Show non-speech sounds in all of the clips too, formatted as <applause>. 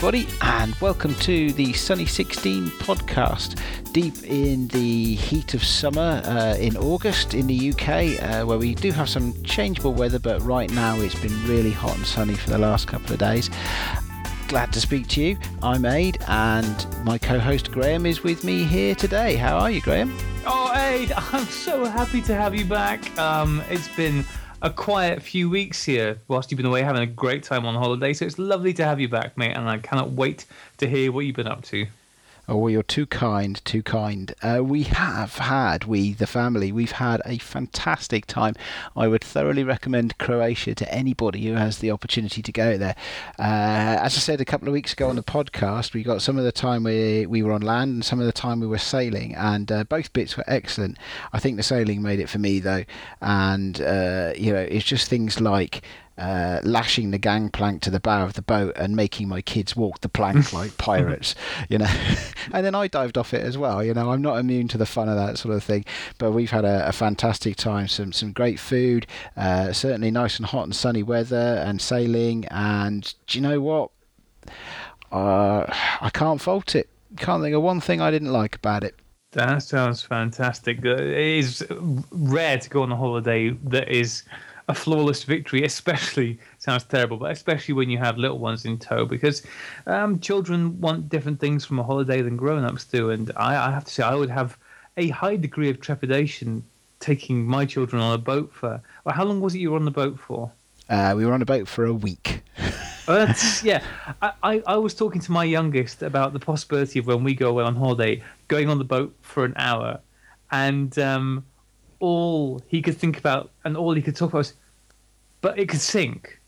Everybody, and welcome to the Sunny 16 podcast. Deep in the heat of summer uh, in August in the UK, uh, where we do have some changeable weather, but right now it's been really hot and sunny for the last couple of days. Glad to speak to you. I'm Aid, and my co host Graham is with me here today. How are you, Graham? Oh, Aid, <laughs> I'm so happy to have you back. Um, it's been a quiet few weeks here whilst you've been away having a great time on holiday. So it's lovely to have you back, mate, and I cannot wait to hear what you've been up to. Oh, well, you're too kind, too kind. Uh, we have had, we, the family, we've had a fantastic time. I would thoroughly recommend Croatia to anybody who has the opportunity to go there. Uh, as I said a couple of weeks ago on the podcast, we got some of the time we, we were on land and some of the time we were sailing, and uh, both bits were excellent. I think the sailing made it for me, though, and, uh, you know, it's just things like uh, lashing the gangplank to the bow of the boat and making my kids walk the plank <laughs> like pirates, you know. <laughs> and then I dived off it as well. You know, I'm not immune to the fun of that sort of thing. But we've had a, a fantastic time. Some some great food, uh, certainly nice and hot and sunny weather, and sailing. And do you know what? Uh, I can't fault it. Can't think of one thing I didn't like about it. That sounds fantastic. It is rare to go on a holiday that is a flawless victory, especially <laughs> sounds terrible, but especially when you have little ones in tow, because um, children want different things from a holiday than grown-ups do, and I, I, have to say I would have a high degree of trepidation taking my children on a boat for. Well, how long was it you were on the boat for? Uh, we were on a boat for a week. That's <laughs> yeah. I, I, I was talking to my youngest about the possibility of when we go away on holiday, going on the boat for an hour, and um, all he could think about and all he could talk about was, but it could sink.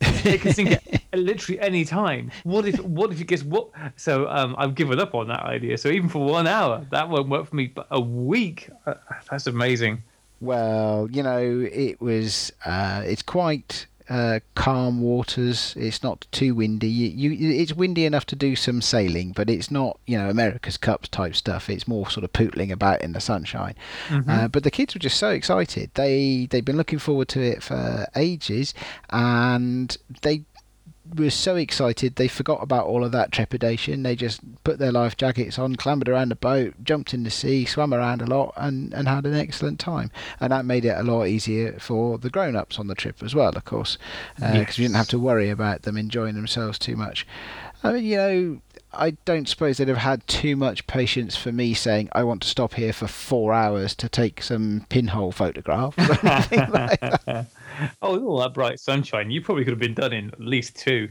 it could sink <laughs> at literally any time. What if what if it gets what? So um, I've given up on that idea. So even for one hour, that won't work for me. But a week, uh, that's amazing. Well, you know, it was. Uh, it's quite uh, calm waters. It's not too windy. You, you, it's windy enough to do some sailing, but it's not, you know, America's Cup type stuff. It's more sort of pootling about in the sunshine. Mm-hmm. Uh, but the kids were just so excited. They they've been looking forward to it for ages, and they were so excited they forgot about all of that trepidation. They just put their life jackets on, clambered around the boat, jumped in the sea, swam around a lot, and, and had an excellent time. And that made it a lot easier for the grown ups on the trip as well, of course, because uh, yes. we didn't have to worry about them enjoying themselves too much. I mean, you know, I don't suppose they'd have had too much patience for me saying I want to stop here for four hours to take some pinhole photographs. <laughs> like <laughs> <laughs> oh, all that bright sunshine. You probably could have been done in at least two.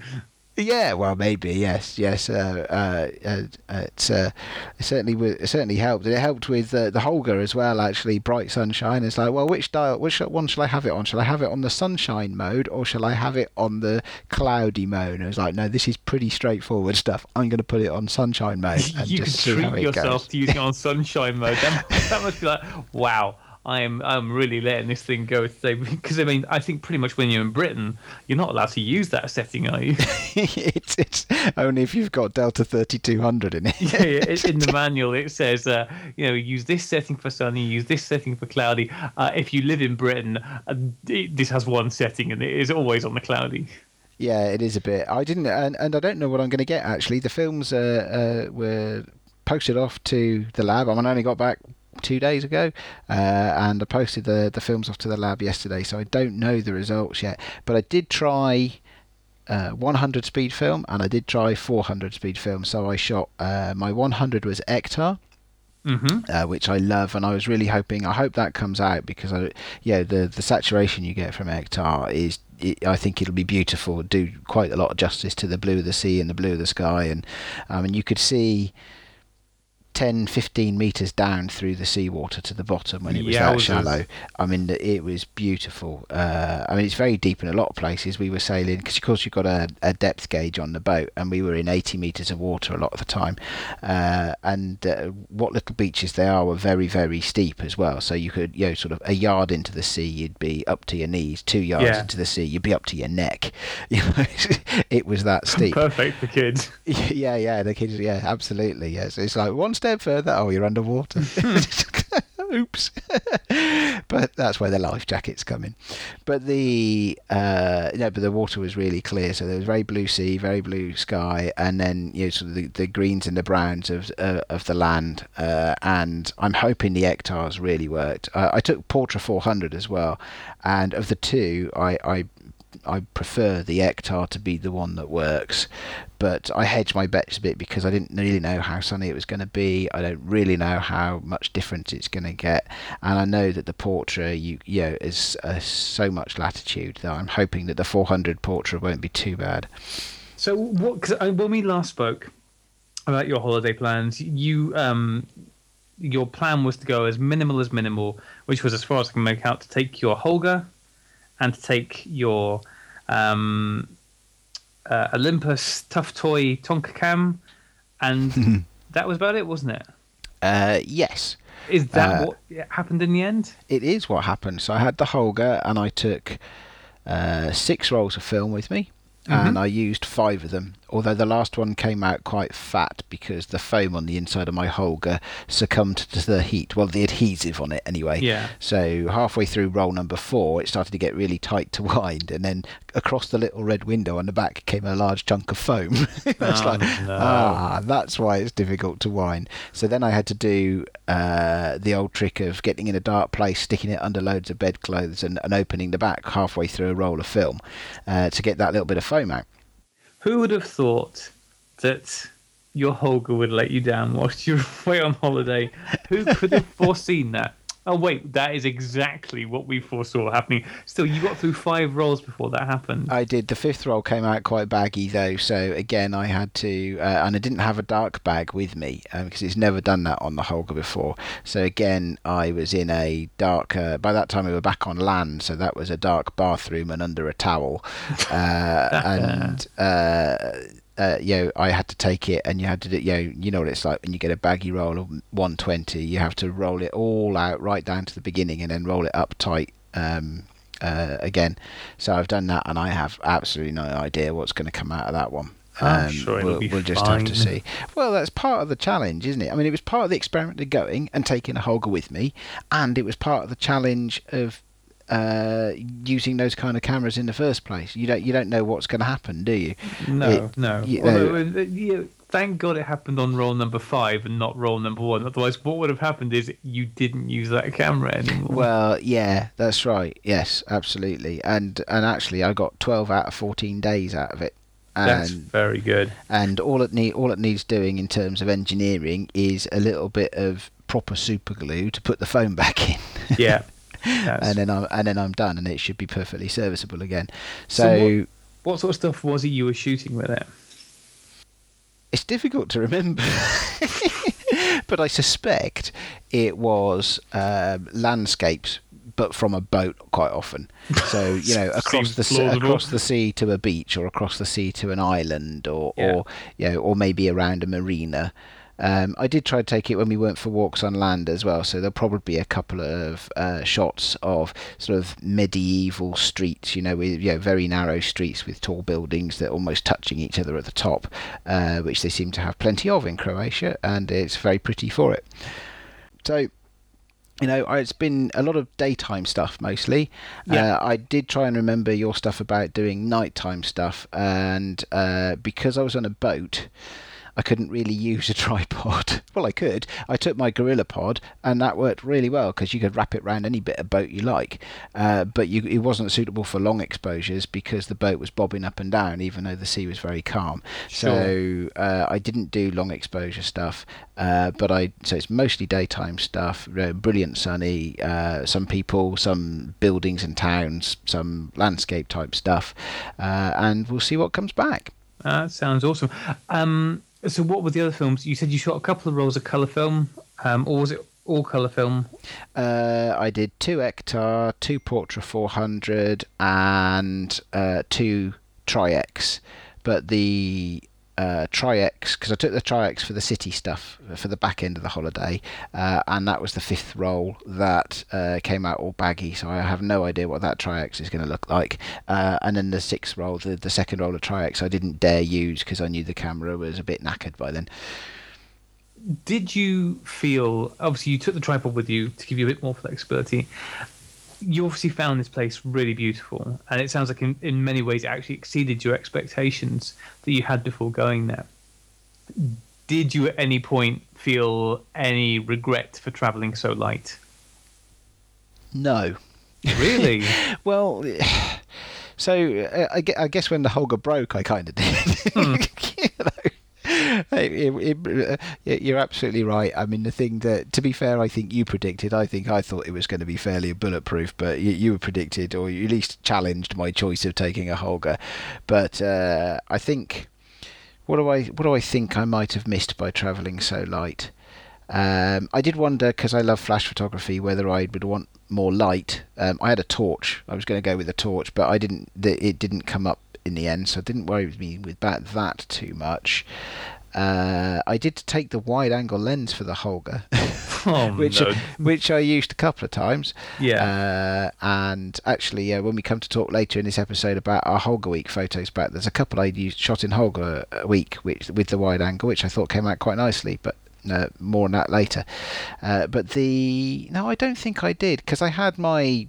Yeah, well, maybe yes, yes. Uh, uh, uh, it's, uh, it certainly it certainly helped. It helped with uh, the Holga as well. Actually, bright sunshine. It's like, well, which dial, which one shall I have it on? Shall I have it on the sunshine mode or shall I have it on the cloudy mode? And it's like, no, this is pretty straightforward stuff. I'm going to put it on sunshine mode. <laughs> And you just can treat yourself goes. to using it on sunshine mode. That, that must be like, wow. I'm I'm really letting this thing go today because I mean I think pretty much when you're in Britain you're not allowed to use that setting, are you? <laughs> it's it's only if you've got Delta 3200 in it. <laughs> yeah, yeah, in the <laughs> manual it says uh, you know use this setting for sunny, use this setting for cloudy. Uh, if you live in Britain, uh, it, this has one setting and it is always on the cloudy. Yeah, it is a bit. I didn't, and, and I don't know what I'm going to get actually. The films uh, uh, were posted off to the lab. I mean, I only got back two days ago, uh, and I posted the the films off to the lab yesterday. So I don't know the results yet, but I did try. Uh, 100 speed film and I did try 400 speed film. So I shot uh, my 100 was Ektar, Mm-hmm. Uh, which I love, and I was really hoping. I hope that comes out because I, yeah, the the saturation you get from Ektar is, it, I think it'll be beautiful. Do quite a lot of justice to the blue of the sea and the blue of the sky, and I mean you could see 10, 15 meters down through the seawater to the bottom when it was yeah, that shallow. I mean, it was beautiful. Uh, I mean, it's very deep in a lot of places. We were sailing because, of course, you've got a, a, depth gauge on the boat, and we were in 80 meters of water a lot of the time. Uh, and uh, what little beaches there are were very, very steep as well. So you could, you know, sort of a yard into the sea, you'd be up to your knees. Two yards yeah. into the sea, you'd be up to your neck. <laughs> You know, <laughs> it was that <laughs> steep. Perfect for kids. Yeah, yeah, the kids. Yeah, absolutely. Yes, yeah. so it's like one step step further, oh, you're underwater. <laughs> Oops. <laughs> but that's where the life jackets come in. But the uh, no, but the water was really clear, so there was very blue sea, very blue sky, and then you know sort of the, the greens and the browns of uh, of the land. Uh, and I'm hoping the Ektar's really worked. Uh, I took Portra 400 as well, and of the two, I, I I prefer the Ektar to be the one that works, but I hedge my bets a bit because I didn't really know how sunny it was going to be. I don't really know how much difference it's going to get, and I know that the Portra, you, you know, is uh, so much latitude that I'm hoping that the 400 Portra won't be too bad. So, what? Cause when we last spoke about your holiday plans, you um, your plan was to go as minimal as minimal, which was as far as I can make out to take your Holga and to take your um, uh, Olympus Tough Toy Tonka Cam, and <laughs> that was about it, wasn't it? Uh, yes. Is that Uh, what happened in the end? It is what happened. So I had the Holga and I took uh, six rolls of film with me. And I used five of them, although the last one came out quite fat because the foam on the inside of my Holga succumbed to the heat. Well, the adhesive on it, anyway. Yeah. So halfway through roll number four, it started to get really tight to wind, and then across the little red window on the back came a large chunk of foam. <laughs> it's Oh, like, no. ah, that's why it's difficult to wind. So then I had to do uh, the old trick of getting in a dark place, sticking it under loads of bedclothes, and, and opening the back halfway through a roll of film uh, to get that little bit of foam out. Who would have thought that your Holga would let you down whilst you were away on holiday? Who could have foreseen that? Oh wait, that is exactly what we foresaw happening. Still, you got through five rolls before that happened. I did. The fifth roll came out quite baggy though, so again I had to, uh, and I didn't have a dark bag with me um, because it's never done that on the Holga before. So again, I was in a dark. Uh, by that time, we were back on land, so that was a dark bathroom and under a towel, <laughs> uh, and. Uh, you know, I had to take it, and you had to do, you know, you know what it's like when you get a baggy roll of 120. You have to roll it all out right down to the beginning, and then roll it up tight um, uh, again. So I've done that, and I have absolutely no idea what's going to come out of that one. I'm sure we'll, we'll just have to see. Well, that's part of the challenge, isn't it? I mean, it was part of the experiment of going and taking a Holga with me, and it was part of the challenge of uh, using those kind of cameras in the first place. You don't you don't know what's going to happen, do you? No, It- no. you Although, know- uh, yeah, thank God it happened on roll number five and not roll number one. Otherwise, what would have happened is you didn't use that camera anymore. Well, yeah, that's right. Yes, absolutely. And and actually, I got twelve out of fourteen days out of it. that's And very good. and all it need all it needs doing in terms of engineering is a little bit of proper super glue to put the phone back in. Yeah. <laughs> And then I'm and then I'm done, and it should be perfectly serviceable again. So So, what- What sort of stuff was it you were shooting with it? it's difficult to remember, <laughs> but I suspect it was um, landscapes, but from a boat quite often. So you know, <laughs> across the sea, plausible. across the sea to a beach, or across the sea to an island, or Yeah. or you know, or maybe around a marina. Um, I did try to take it when we went for walks on land as well, so there'll probably be a couple of uh, shots of sort of medieval streets, you know, with you know, very narrow streets with tall buildings that are almost touching each other at the top, uh, which they seem to have plenty of in Croatia, and it's very pretty for it. So, you know, it's been a lot of daytime stuff mostly. Yeah. Uh, I did try and remember your stuff about doing nighttime stuff, and uh, because I was on a boat, I couldn't really use a <laughs> tripod. Well, I could. I took my Gorilla Pod, and that worked really well because you could wrap it around any bit of boat you like. Uh, but you, it wasn't suitable for long exposures because the boat was bobbing up and down, even though the sea was very calm. Sure. So uh, I didn't do long exposure stuff. Uh, but I so it's mostly daytime stuff. Brilliant sunny. Uh, some people, some buildings and towns, some landscape type stuff, uh, and we'll see what comes back. That sounds awesome. Um, so, what were the other films? You said you shot a couple of rolls of color film, um, or was it all color film? Uh, I did two Ektar, two Portra 400, and uh, two Tri-X. But the uh, Tri-X, because I took the Tri-X for the city stuff for the back end of the holiday, uh, and that was the fifth roll that uh, came out all baggy. So I have no idea what that Tri-X is going to look like. Uh, and then the sixth roll, the, the second roll of Tri-X, I didn't dare use because I knew the camera was a bit knackered by then. did you feel? Obviously, you took the tripod with you to give you a bit more flexibility. You obviously found this place really beautiful, and it sounds like in, in many ways it actually exceeded your expectations that you had before going there. Did you at any point feel any regret for traveling so light? No. Really? <laughs> well, <sighs> so uh, I, I, guess when the Holga broke, I kind of did. Hmm. <laughs> you know, <laughs> it, it, uh, you're absolutely right. I mean, the thing that, to be fair, I think you predicted. I think I thought it was going to be fairly bulletproof, but you, you predicted, or you at least challenged my choice of taking a Holga. But uh, I think, what do I, what do I think I might have missed by travelling so light? Um, I did wonder because I love flash photography whether I would want more light. Um, I had a torch. I was going to go with a torch, but I didn't. It didn't come up in the end, so it didn't worry me with that, that too much. Uh, I did take the wide angle lens for the Holga, <laughs> oh, <laughs> which no. which I used a couple of times. Yeah. Uh, and actually, uh, when we come to talk later in this episode about our Holga week photos back, there's a couple I used shot in Holga week, which with the wide angle, which I thought came out quite nicely. But uh, more on that later. Uh, but the no, I don't think I did because I had my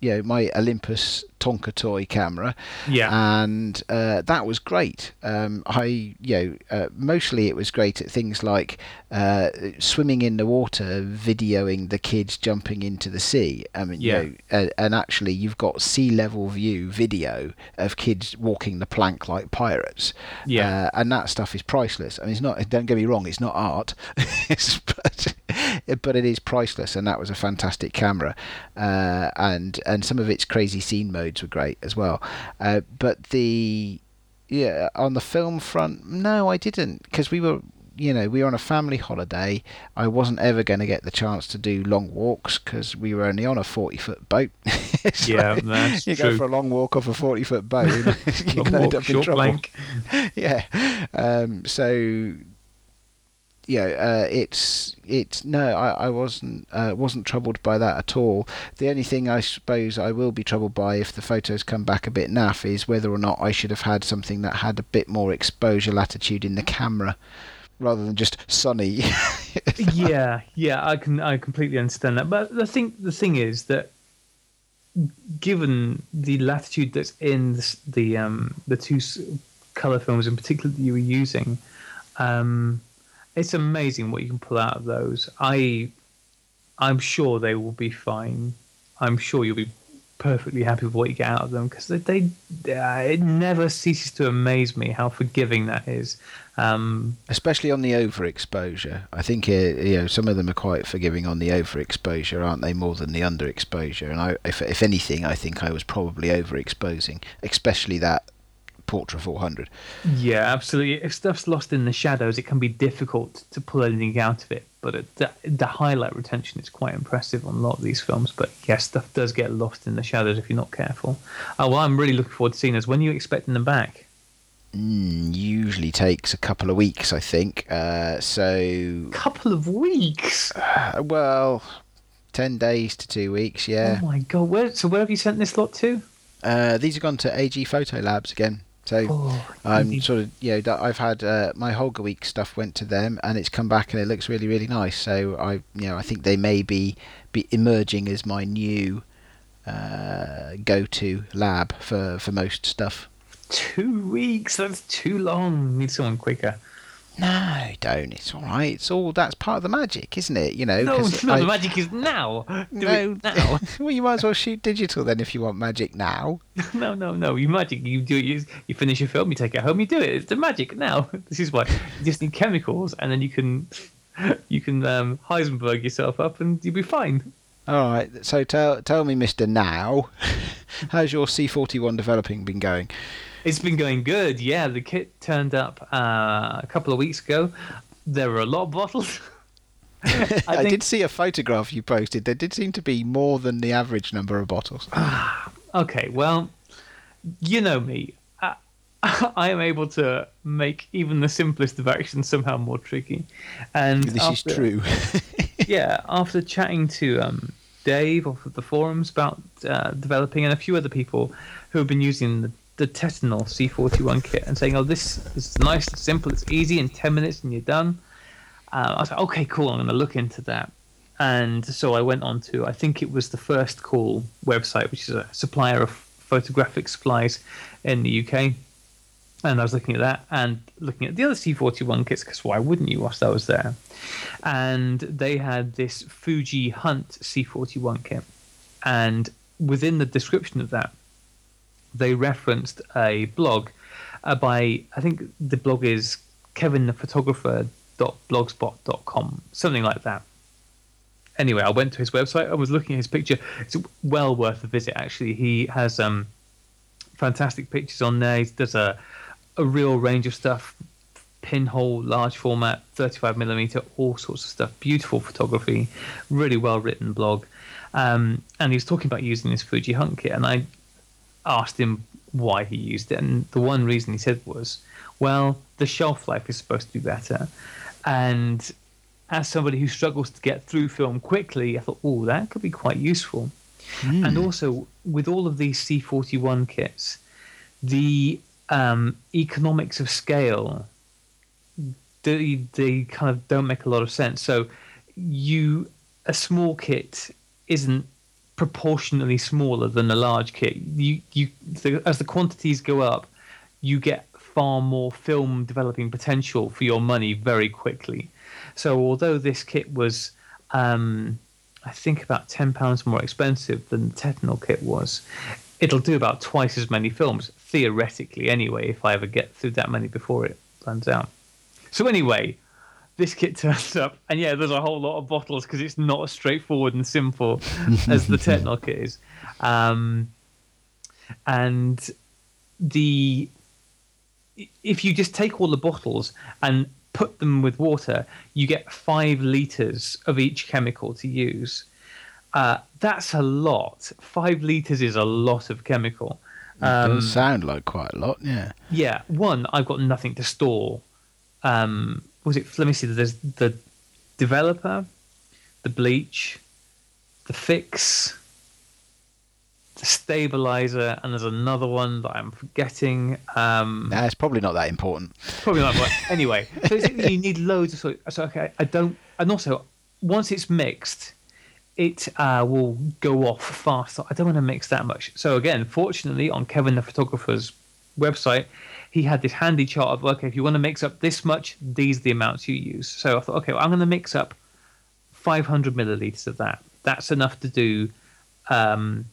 you know my Olympus Tonka toy camera. Yeah. And uh, that was great. Um, I, you know, uh, mostly it was great at things like uh, swimming in the water, videoing the kids jumping into the sea. I mean, yeah. you know, and actually you've got sea level view video of kids walking the plank like pirates. Yeah. Uh, and that stuff is priceless. I mean, it's not. Don't get me wrong. It's not art, <laughs> but but it is priceless. And that was a fantastic camera. Uh, and and some of its crazy scene modes were great as well. Uh, but the yeah on the film front, no, I didn't because we were you know we were on a family holiday. I wasn't ever going to get the chance to do long walks because we were only on a forty foot boat. <laughs> so yeah, that's you true. go for a long walk off a forty foot boat, <laughs> you can end up in trouble. Blank. <laughs> yeah, um, so yeah, uh, it's it's no, I, I wasn't uh, wasn't troubled by that at all. The only thing I suppose I will be troubled by if the photos come back a bit naff is whether or not I should have had something that had a bit more exposure latitude in the camera rather than just sunny. <laughs> yeah, yeah, I can I completely understand that. But the thing the thing is that given the latitude that's in the the, um, the two color films in particular that you were using. Um, it's amazing what you can pull out of those. I, I'm sure they will be fine. I'm sure you'll be perfectly happy with what you get out of them because they, they uh, it never ceases to amaze me how forgiving that is. Um, Especially on the overexposure, I think uh, you know some of them are quite forgiving on the overexposure, aren't they? More than the underexposure, and I, if if anything, I think I was probably overexposing, especially that Portra 400. Yeah, absolutely. If stuff's lost in the shadows, it can be difficult to pull anything out of it. But the, the highlight retention is quite impressive on a lot of these films. But yes, stuff does get lost in the shadows if you're not careful. Oh, well, I'm really looking forward to seeing this. When are you expecting them back? Mm, usually takes a couple of weeks, I think. Uh, so. Couple of weeks? Uh, well, 10 days to two weeks, yeah. Oh my god. Where, so where have you sent this lot to? Uh, these have gone to AG Photo Labs again. So oh, I'm sort of you know I've had uh, my Holga Week stuff went to them and it's come back and it looks really really nice. So I you know I think they may be be emerging as my new uh, go-to lab for for most stuff. Two weeks. That's too long. Need someone quicker. No, don't. It's all right. It's all that's part of the magic, isn't it? You know. No, no. I, the magic is now. Do no, now. <laughs> well, you might as well shoot digital then if you want magic now. <laughs> no, no, no. You magic. You do. You, you finish your film. You take it home. You do it. It's the magic now. <laughs> This is why you just need chemicals, and then you can you can um, Heisenberg yourself up, and you'll be fine. All right. So tell tell me, Mister Now, how's your C forty one developing been going? It's been going good. Yeah, the kit turned up uh, a couple of weeks ago. There were a lot of bottles. <laughs> <laughs> I, I did see a photograph you posted. There did seem to be more than the average number of bottles. <sighs> okay, well, you know me. I, <laughs> I am able to make even the simplest of actions somehow more tricky. And this after, is true. yeah, after chatting to um, Dave off of the forums about uh, developing and a few other people who have been using the the Tetenal C41 kit and saying, "Oh, this is nice, it's simple, it's easy. In ten minutes, and you're done." Uh, I was like, okay, cool. I'm going to look into that. And so I went on to, I think it was the First Call website, which is a supplier of photographic supplies in the UK. And I was looking at that and looking at the other C41 kits because why wouldn't you whilst I was there? And they had this Fuji Hunt C41 kit. And within the description of that, they referenced a blog uh, by, I think the blog is kevinthephotographer.blogspot.com, something like that. Anyway, I went to his website. I was looking at his picture. It's well worth a visit, actually. He has um, fantastic pictures on there. There's a a real range of stuff pinhole large format 35 millimeter all sorts of stuff beautiful photography really well written blog um, and he was talking about using this fuji hunt kit and i asked him why he used it and the one reason he said was well the shelf life is supposed to be better and as somebody who struggles to get through film quickly i thought oh that could be quite useful mm. and also with all of these c41 kits the um, economics of scale they, they kind of don't make a lot of sense. So you a small kit isn't proportionally smaller than a large kit. You you as the quantities go up, you get far more film developing potential for your money very quickly. So although this kit was um, I think about ten pounds more expensive than the Tetenal kit was, it'll do about twice as many films theoretically anyway, if I ever get through that many before it runs out. So anyway, this kit turns up, and yeah, there's a whole lot of bottles because it's not as straightforward and simple <laughs> as the Tetenal kit is. Um, and the if you just take all the bottles and put them with water, you get five liters of each chemical to use. Uh, that's a lot. Five liters is a lot of chemical. Um, it does sound like quite a lot, yeah. Yeah. One, I've got nothing to store. Um, was it? Let me see. There's the developer, the bleach, the fix, the stabilizer, and there's another one that I'm forgetting. Um, nah, it's probably not that important. Probably not. But <laughs> anyway, so you need loads of. So okay, I don't. And also, once it's mixed, it uh, will go off fast. I don't want to mix that much. So again, fortunately, on Kevin the photographer's website, he had this handy chart of okay, if you want to mix up this much, these are the amounts you use. So I thought, okay, well, I'm going to mix up 500 milliliters of that. That's enough to do um,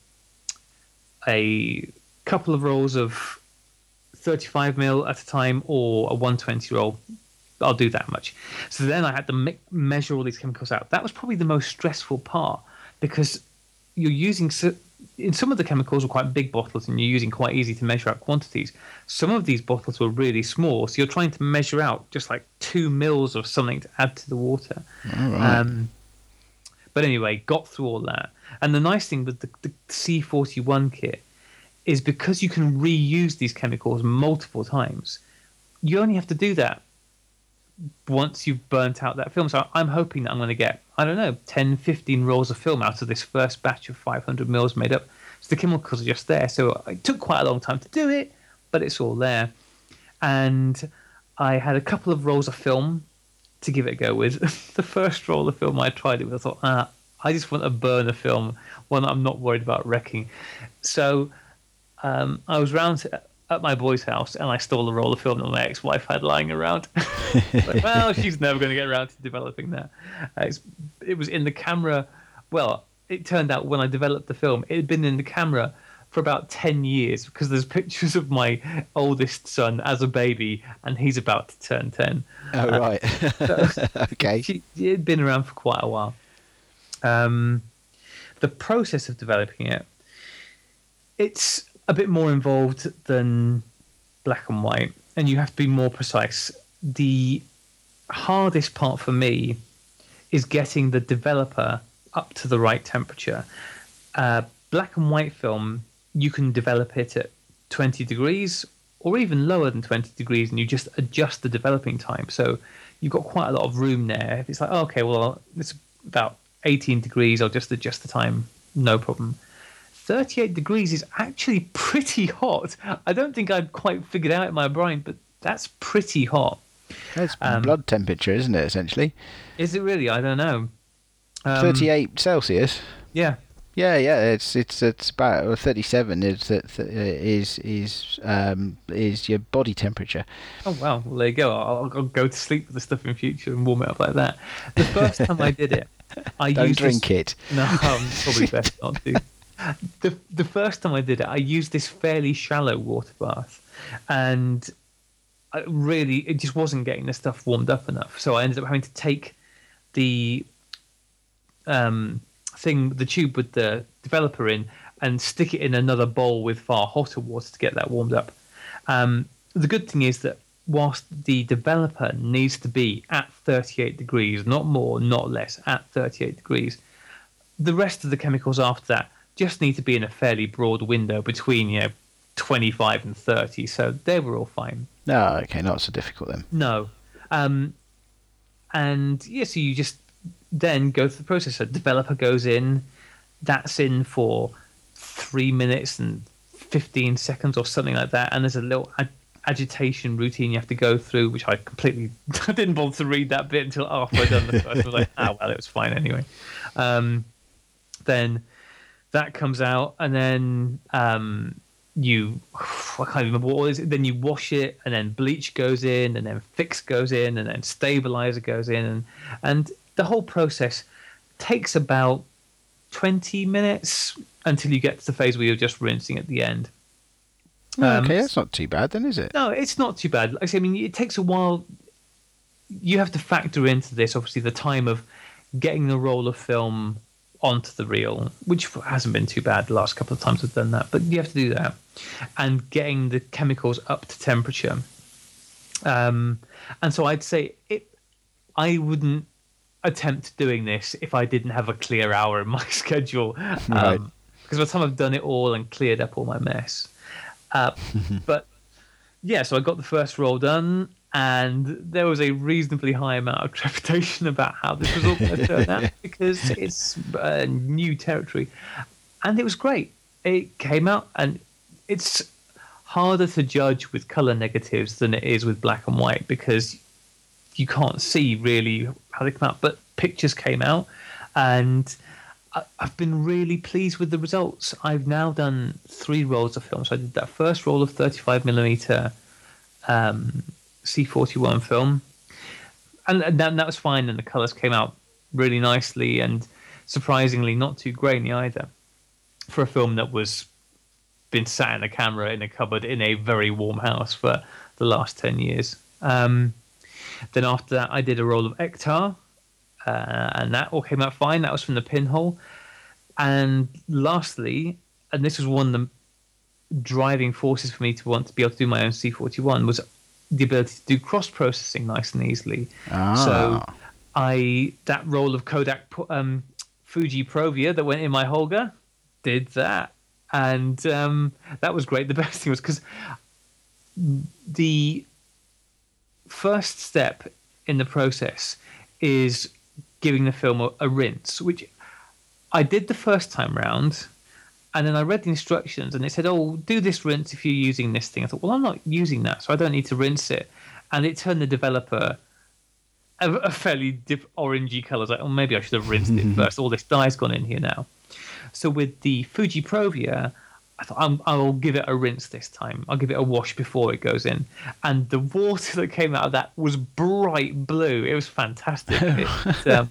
a couple of rolls of 35 mil at a time or a 120 roll I'll do that much. So then I had to me- measure all these chemicals out. That was probably the most stressful part because you're using in some of the chemicals were quite big bottles and you're using quite easy to measure out quantities. Some of these bottles were really small, so you're trying to measure out just like two mils of something to add to the water. Um, but anyway, got through all that. And the nice thing with the, the C41 kit is because you can reuse these chemicals multiple times, you only have to do that once you've burnt out that film. So I'm hoping that I'm going to get, I don't know, 10, 15 rolls of film out of this first batch of 500 mils made up. So the chemicals are just there. So it took quite a long time to do it, but it's all there. And I had a couple of rolls of film to give it a go with. <laughs> the first roll of film I tried it with, I thought, ah, I just want to burn a film, one I'm not worried about wrecking. So um, I was round at my boy's house and I stole a roll of film that my ex-wife had lying around. <laughs> like, well, <laughs> she's never going to get around to developing that. Uh, it was in the camera. Well, it turned out when I developed the film, it had been in the camera for about 10 years because there's pictures of my oldest son as a baby and he's about to turn 10. Oh, uh, right. so <laughs> okay. She, it had been around for quite a while. Um, the process of developing it, it's a bit more involved than black and white, and you have to be more precise. The hardest part for me is getting the developer up to the right temperature. Uh, black and white film, you can develop it at 20 degrees or even lower than 20 degrees, and you just adjust the developing time. So you've got quite a lot of room there. If it's like, oh, okay, well, it's about 18 degrees, I'll just adjust the time, no problem. 38 degrees is actually pretty hot. I don't think I'd quite figured out in my brain, but that's pretty hot. It's Um, blood temperature, isn't it? Essentially, Is it really? I don't know. Um, thirty-eight Celsius. Yeah. Yeah, yeah, it's it's it's about or thirty-seven is that is is um is your body temperature. Oh wow, well there you go. I'll, I'll go to sleep with the stuff in future and warm it up like that. The first time I did it, <laughs> I Don't drink this, it. No, <laughs> probably best not to. <laughs> The the first time I did it, I used this fairly shallow water bath, and I really it just wasn't getting the stuff warmed up enough. So I ended up having to take the um, thing, the tube with the developer in, and stick it in another bowl with far hotter water to get that warmed up. Um, the good thing is that whilst the developer needs to be at 38 degrees, not more, not less, at 38 degrees, the rest of the chemicals after that just need to be in a fairly broad window between, you know, 25 and 30. So they were all fine. No, okay, not so difficult then. No. Um, and yeah, so you just then go through the process. A developer goes in, that's in for three minutes and 15 seconds or something like that. And there's a little ag- agitation routine you have to go through, which I completely <laughs> I didn't bother to read that bit until after I'd done the first. I was like, ah, well, it was fine anyway. Um, then that comes out, and then um, you <sighs> I can't remember what it is. Then you wash it, and then bleach goes in, and then fix goes in, and then stabilizer goes in, and and the whole process takes about twenty minutes until you get to the phase where you're just rinsing at the end. Um, okay, that's not too bad then, is it? No, it's not too bad. Like I I mean, it takes a while. You have to factor into this, obviously, the time of getting the roll of film onto the reel, which hasn't been too bad the last couple of times I've done that, but you have to do that, and getting the chemicals up to temperature. Um, and so I'd say it. I wouldn't attempt doing this if I didn't have a clear hour in my <laughs> schedule. Right. Um, because by the time I've done it all and cleared up all my mess. Uh, <laughs> but yeah, so I got the first roll done, and there was a reasonably high amount of <laughs> trepidation about how this was all going to turn out <laughs> because it's uh, new territory, and it was great. It came out, and it's harder to judge with color negatives than it is with black and white because you can't see really how they come out. But pictures came out, and I've been really pleased with the results. I've now done three rolls of film. So I did that first roll of 35 millimeter um, C41 film, and, that, that was fine. And the colors came out really nicely, and surprisingly not too grainy either for a film that was been sat in a camera in a cupboard in a very warm house for the last 10 years. Um, then after that, I did a roll of Ektar, uh, and that all came out fine. That was from the pinhole. And lastly, and this was one of the driving forces for me to want to be able to do my own C41 was the ability to do cross processing nice and easily. So Ah. I that roll of Kodak um, Fuji Provia that went in my Holga did that, and um, that was great. <laughs> The best thing was because the first step in the process is giving the film a, a rinse, which I did the first time round. And then I read the instructions and it said, oh, do this rinse if you're using this thing. I thought, well, I'm not using that, so I don't need to rinse it. And it turned the developer a, a fairly dip, orangey colour. I was like, oh, maybe I should have rinsed it <laughs> first. All this dye's gone in here now. So with the Fuji Provia, I thought I'm, I'll give it a rinse this time. I'll give it a wash before it goes in. And the water that came out of that was bright blue. It was fantastic. <laughs> It, um,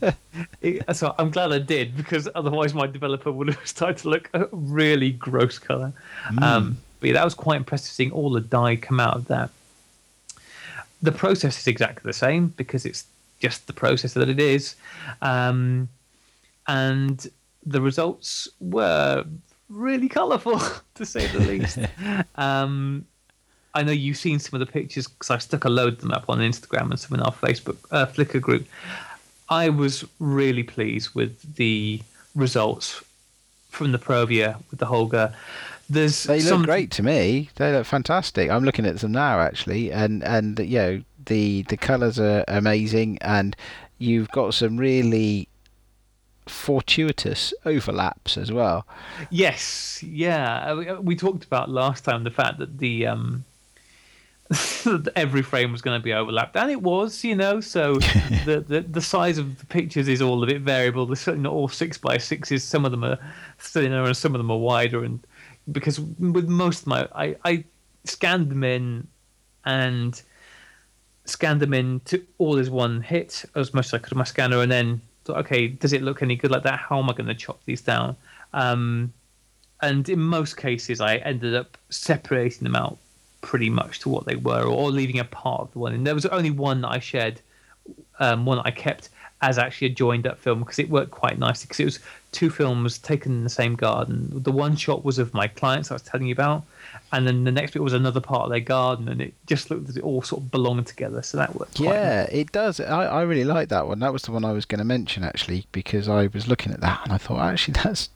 it, so I'm glad I did because otherwise my developer would have <laughs> started to look a really gross color. Um, but yeah, that was quite impressive seeing all the dye come out of that. The process is exactly the same because it's just the process that it is. Um, and the results were really colourful, <laughs> to say the <laughs> least. um, I know you've seen some of the pictures because I stuck a load of them up on Instagram and some in our Facebook uh, Flickr group. I was really pleased with the results from the Provia with the Holga. There's They look some, great to me. They look fantastic. I'm looking at them now actually, and and you know the the colours are amazing, and you've got some really fortuitous overlaps as well. Yes, yeah. Uh, We, we talked about last time the fact that the um, <laughs> every frame was going to be overlapped, and it was, you know. So <laughs> the, the the size of the pictures is all a bit variable. They're certainly not all six by sixes. Some of them are thinner, and some of them are wider. And because with most of my, I, I scanned them in, and scanned them in to all as one hit as much as I could on my scanner, and then thought, okay, does it look any good like that? How am I going to chop these down? Um, and in most cases, I ended up separating them out pretty much to what they were, or leaving a part of the one. And there was only one that I shared, um, one that I kept as actually a joined up film because it worked quite nicely because it was two films taken in the same garden. The one shot was of my clients I was telling you about, and then the next bit was another part of their garden, and it just looked as it all sort of belonged together. So that worked. Yeah, nice. it does. I, I really like that one. That was the one I was going to mention actually because I was looking at that and I thought actually <laughs> that's.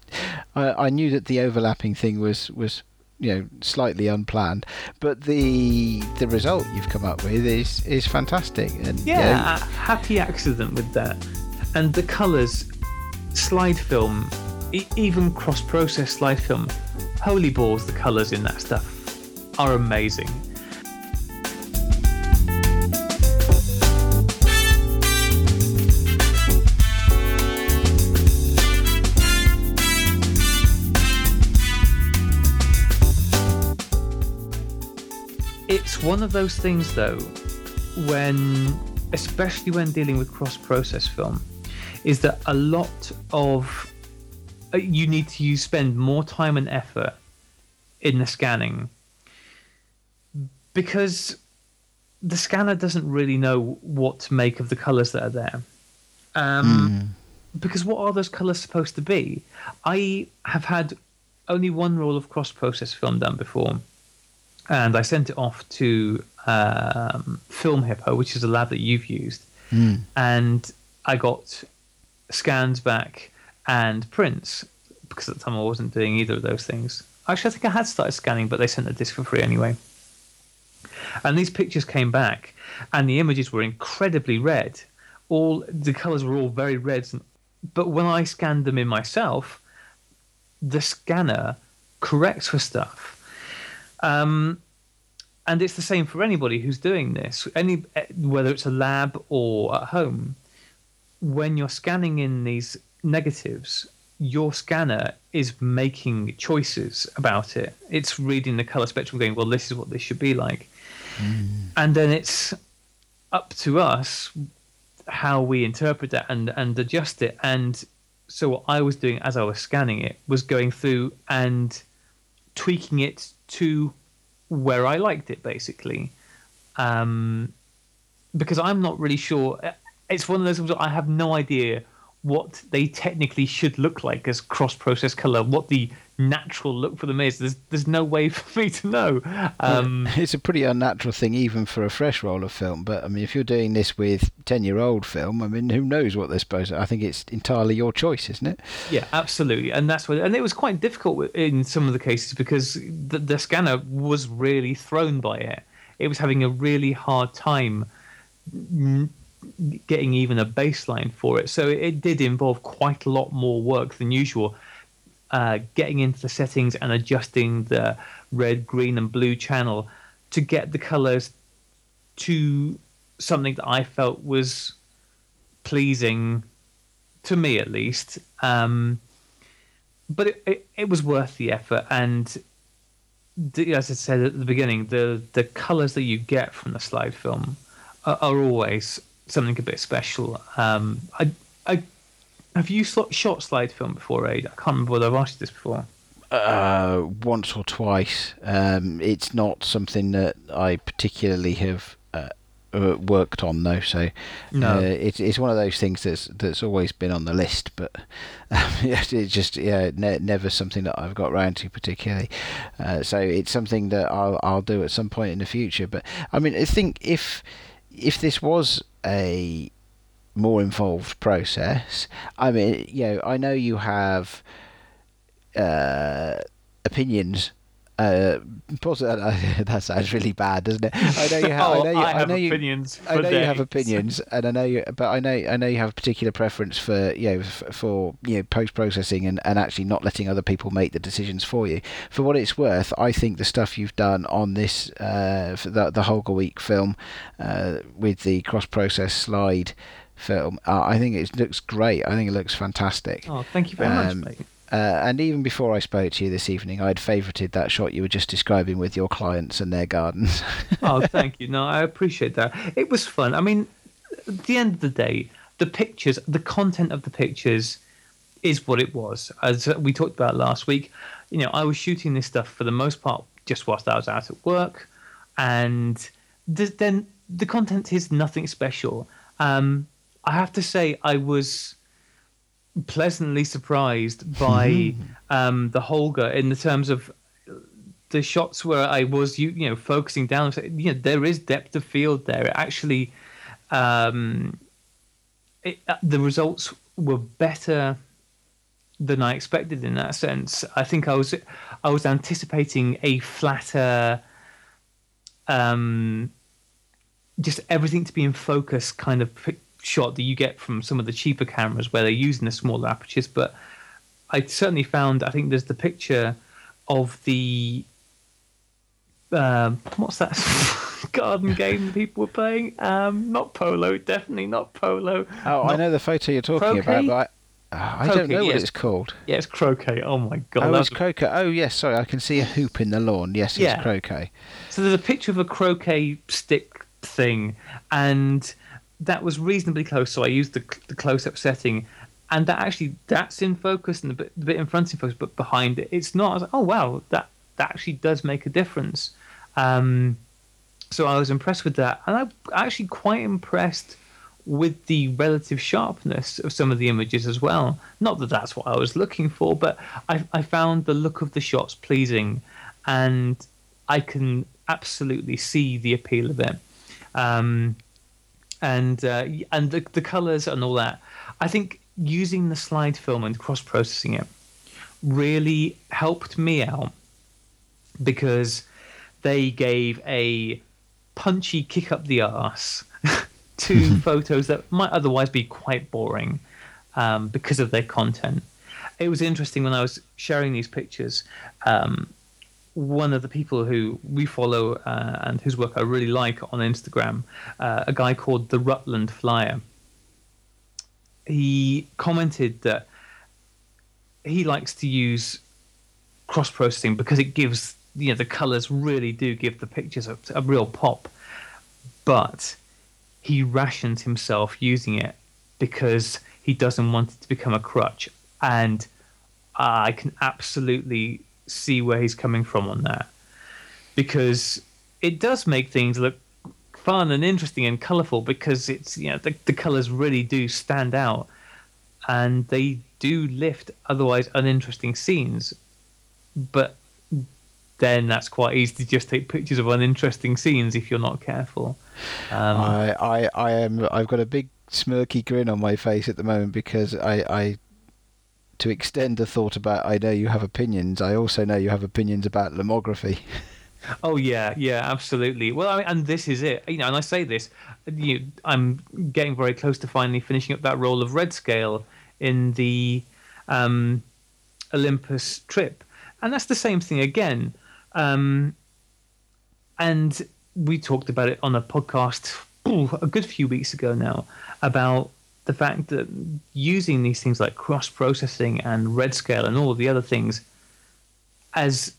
I, I knew that the overlapping thing was was you know slightly unplanned but the the result you've come up with is is fantastic and yeah you know, happy accident with that and the colors slide film even cross process slide film holy balls the colors in that stuff are amazing. It's one of those things though when especially when dealing with cross process film is that a lot of uh, you need to use spend more time and effort in the scanning because the scanner doesn't really know what to make of the colors that are there um, mm. because what are those colors supposed to be i have had only one roll of cross process film done before and I sent it off to um, Film Hippo, which is a lab that you've used, mm. and I got scans back and prints because at the time I wasn't doing either of those things. Actually, I think I had started scanning, but they sent the disc for free anyway. And these pictures came back, and the images were incredibly red. All the colors were all very red, but when I scanned them in myself, the scanner corrects for stuff um, and it's the same for anybody who's doing this, any whether it's a lab or at home. When you're scanning in these negatives, your scanner is making choices about it. It's reading the color spectrum, going, "Well, this is what this should be like," mm. and then it's up to us how we interpret that and and adjust it. And so, what I was doing as I was scanning it was going through and tweaking it to where I liked it, basically. Um, because I'm not really sure. It's one of those I have no idea what they technically should look like as cross-process color, what the natural look for them is. There's there's no way <laughs> for me to know. Um, it's a pretty unnatural thing, even for a fresh roll of film. But I mean, if you're doing this with ten-year-old film, I mean, who knows what they're supposed? to... I think it's entirely your choice, isn't it? Yeah, absolutely, and that's what. And it was quite difficult in some of the cases because the, the scanner was really thrown by it. It was having a really hard time getting even a baseline for it. So it did involve quite a lot more work than usual. Uh, getting into the settings and adjusting the red, green, and blue channel to get the colors to something that I felt was pleasing to me, at least. Um, but it, it, it, was worth the effort, and the, as I said at the beginning, the the colors that you get from the slide film are, are always something a bit special. Um, I, I have you shot slide film before, Aid? I can't remember whether I've asked you this before. Uh, once or twice. Um, it's not something that I particularly have uh, uh worked on, though. So no. Uh, it's it's one of those things that's that's always been on the list, but <laughs> um, <laughs> it's just yeah, ne- never something that I've got around to particularly. Uh, so it's something that I'll I'll do at some point in the future. But I mean, I think if if this was a more involved process, I mean, you know, I know you have uh, opinions uh, posi- <laughs> that sounds really bad, doesn't it? I know you have. <laughs> oh, I know you, I have know you, opinions. I for know you have <laughs> opinions, and I know, you, but I know, I know you have a particular preference for, you know, f- for you know post processing and, and actually not letting other people make the decisions for you. For what it's worth, I think the stuff you've done on this, uh, for the the Holga Week film, uh, with the cross process slide film, uh, I think it looks great. I think it looks fantastic. Oh, thank you very Um, much, mate. Uh, and even before I spoke to you this evening, I'd favourited that shot you were just describing with your clients and their gardens. <laughs> oh, thank you. No, I appreciate that. It was fun. I mean, at the end of the day, the pictures, the content of the pictures is what it was. As we talked about last week, you know, I was shooting this stuff for the most part just whilst I was out at work. And th- then the content is nothing special. Um, I have to say, I was pleasantly surprised by um, the Holga in the terms of the shots where I was you you know focusing down. You know there is depth of field there. It actually, um, it, uh, the results were better than I expected in that sense. I think I was I was anticipating a flatter, um, just everything to be in focus kind of shot that you get from some of the cheaper cameras where they're using the smaller apertures. But I certainly found I think there's the picture of the um, what's that <laughs> garden game people were playing? Um, not polo, definitely not polo. Oh, I know the photo you're talking Croquet? about, but I, uh, I don't know what yes. it's called. Yeah, it's croquet. Oh my god! oh, it's was- croquet. Oh, yes. Sorry, I can see a hoop in the lawn. Yes, it's Yeah. croquet. So there's a picture of a croquet stick thing, and that was reasonably close. So I used the, the close-up setting, and that actually that's in focus and the bit, the bit in front in focus, but behind it, it's not. I was like, oh wow, that that actually does make a difference. Um, so I was impressed with that, and I'm actually quite impressed with the relative sharpness of some of the images as well. Not that that's what I was looking for, but I, I found the look of the shots pleasing, and I can absolutely see the appeal of it. Um, and uh, and the, the colors and all that. I think using the slide film and cross processing it really helped me out because they gave a punchy kick up the arse <laughs> to <laughs> photos that might otherwise be quite boring um, because of their content. It was interesting when I was sharing these pictures. Um, one of the people who we follow uh, and whose work I really like on Instagram, uh, a guy called the Rutland Flyer. He commented that he likes to use cross processing because it gives you know the colors really do give the pictures a, a real pop, but he rations himself using it because he doesn't want it to become a crutch, and I can absolutely see where he's coming from on that. Because it does make things look fun and interesting and colorful because it's you know the, the colors really do stand out. And they do lift otherwise uninteresting scenes. But then that's quite easy to just take pictures of uninteresting scenes if you're not careful. Um, I, I, I am. I've got a big smirky grin on my face at the moment because I, I, to extend the thought about I know you have opinions. I also know you have opinions about lomography. <laughs> Oh yeah, yeah, absolutely. Well, I mean, and this is it. You know, and I say this, you, I'm getting very close to finally finishing up that role of red scale in the um, Olympus trip, and that's the same thing again. Um, and we talked about it on a podcast ooh, <clears throat> a good few weeks ago now about the fact that using these things like cross processing and red scale and all of the other things as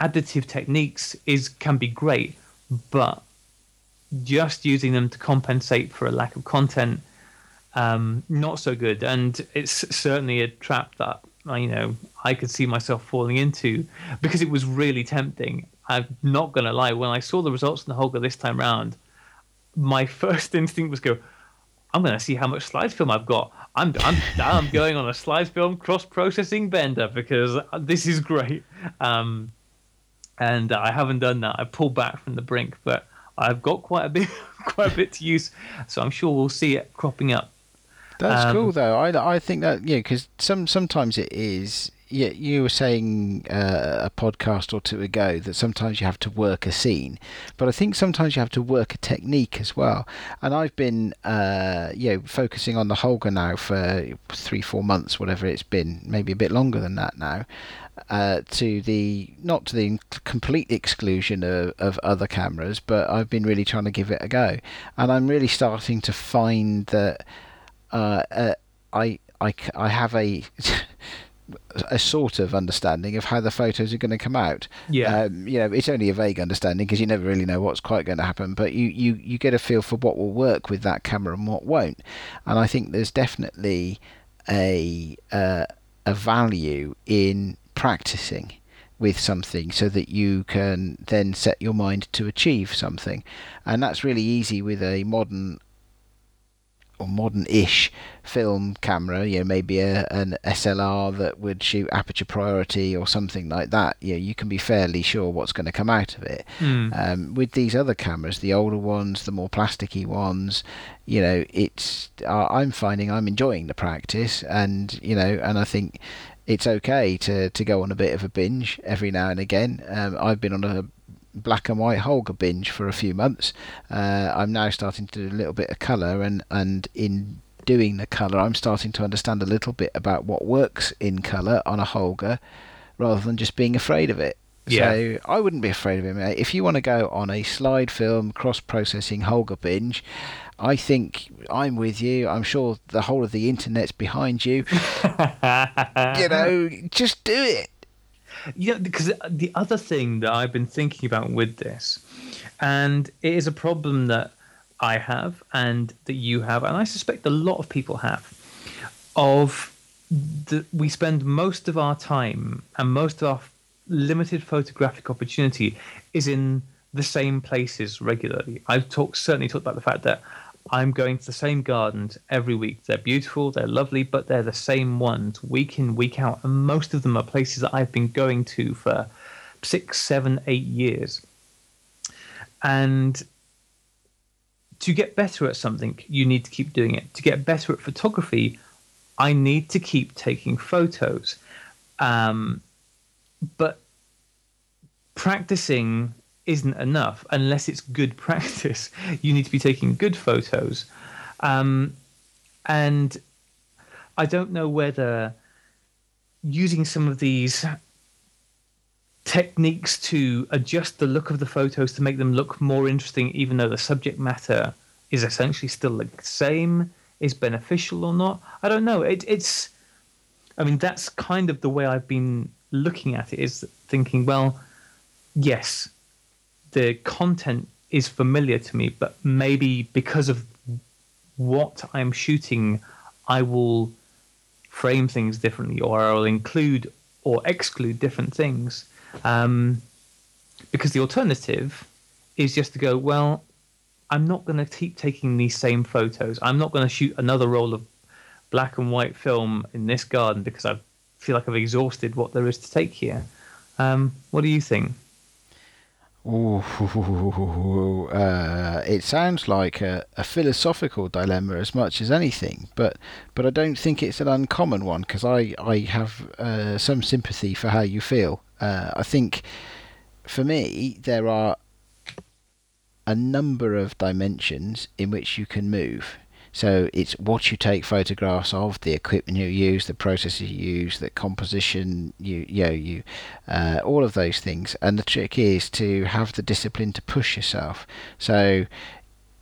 additive techniques is can be great, but just using them to compensate for a lack of content, um, not so good. And it's certainly a trap that uh, you know I could see myself falling into because it was really tempting. I'm not gonna lie. When I saw the results in the Holga this time round, my <laughs> first instinct was go, I'm gonna see how much slide film I've got. I'm I'm I'm going on a slide film cross processing bender because this is great. Um, and I haven't done that. I pulled back from the brink, but I've got quite a bit <laughs> quite a bit to use, so I'm sure we'll see it cropping up. That's Um, cool though. I, I think that yeah, because some sometimes it is you, you were saying uh, a podcast or two ago that sometimes you have to work a scene, but I think sometimes you have to work a technique as well. And I've been, uh, you know, focusing on the Holga now for three, four months, whatever it's been, maybe a bit longer than that now. Uh, to the not to the complete exclusion of, of other cameras, but I've been really trying to give it a go, and I'm really starting to find that uh, uh, I, I I have a <laughs> a sort of understanding of how the photos are going to come out. Yeah. Um, you know, it's only a vague understanding because you never really know what's quite going to happen, but you, you, you get a feel for what will work with that camera and what won't. And I think there's definitely a uh, a value in practicing with something so that you can then set your mind to achieve something. And that's really easy with a modern or modern-ish film camera, you know, maybe a, an SLR that would shoot aperture priority or something like that, you know, you can be fairly sure what's going to come out of it. Mm. Um, with these other cameras, the older ones, the more plasticky ones, you know, it's uh, I'm finding I'm enjoying the practice, and you know, and I think it's okay to to go on a bit of a binge every now and again. Um, I've been on a black and white Holga binge for a few months. Uh, I'm now starting to do a little bit of colour, and and in doing the colour, I'm starting to understand a little bit about what works in colour on a Holga, rather than just being afraid of it. Yeah. So I wouldn't be afraid of it, mate. If you want to go on a slide film cross processing Holga binge, I think I'm with you. I'm sure the whole of the internet's behind you. <laughs> you know, just do it. You know, because the other thing that I've been thinking about with this, and it is a problem that I have and that you have, and I suspect a lot of people have, of that we spend most of our time and most of our limited photographic opportunity is in the same places regularly. I've talked certainly talked about the fact that I'm going to the same gardens every week. They're beautiful, they're lovely, but they're the same ones week in, week out. And most of them are places that I've been going to for six, seven, eight years. And to get better at something, you need to keep doing it. To get better at photography, I need to keep taking photos. Um, but practicing isn't enough unless it's good <laughs> practice. You need to be taking good photos. Um, and I don't know whether using some of these techniques to adjust the look of the photos to make them look more interesting, even though the subject matter is essentially still the same, is beneficial or not. I don't know. It, it's, I mean, that's kind of the way I've been looking at it is thinking, well, yes, the content is familiar to me, but maybe because of what I'm shooting, I will frame things differently, or I'll include or exclude different things. Um, because the alternative is just to go, well, I'm not going to keep taking these same photos. I'm not going to shoot another roll of black and white film in this garden because I feel like I've exhausted what there is to take here. Um, what do you think? Ooh, <laughs> uh, it sounds like a, a, philosophical dilemma as much as anything, but but I don't think it's an uncommon one because I I have uh, some sympathy for how you feel. Uh, I think for me there are a number of dimensions in which you can move. So it's what you take photographs of, the equipment you use, the processes you use, the composition you you know, you uh, all of those things. And the trick is to have the discipline to push yourself. So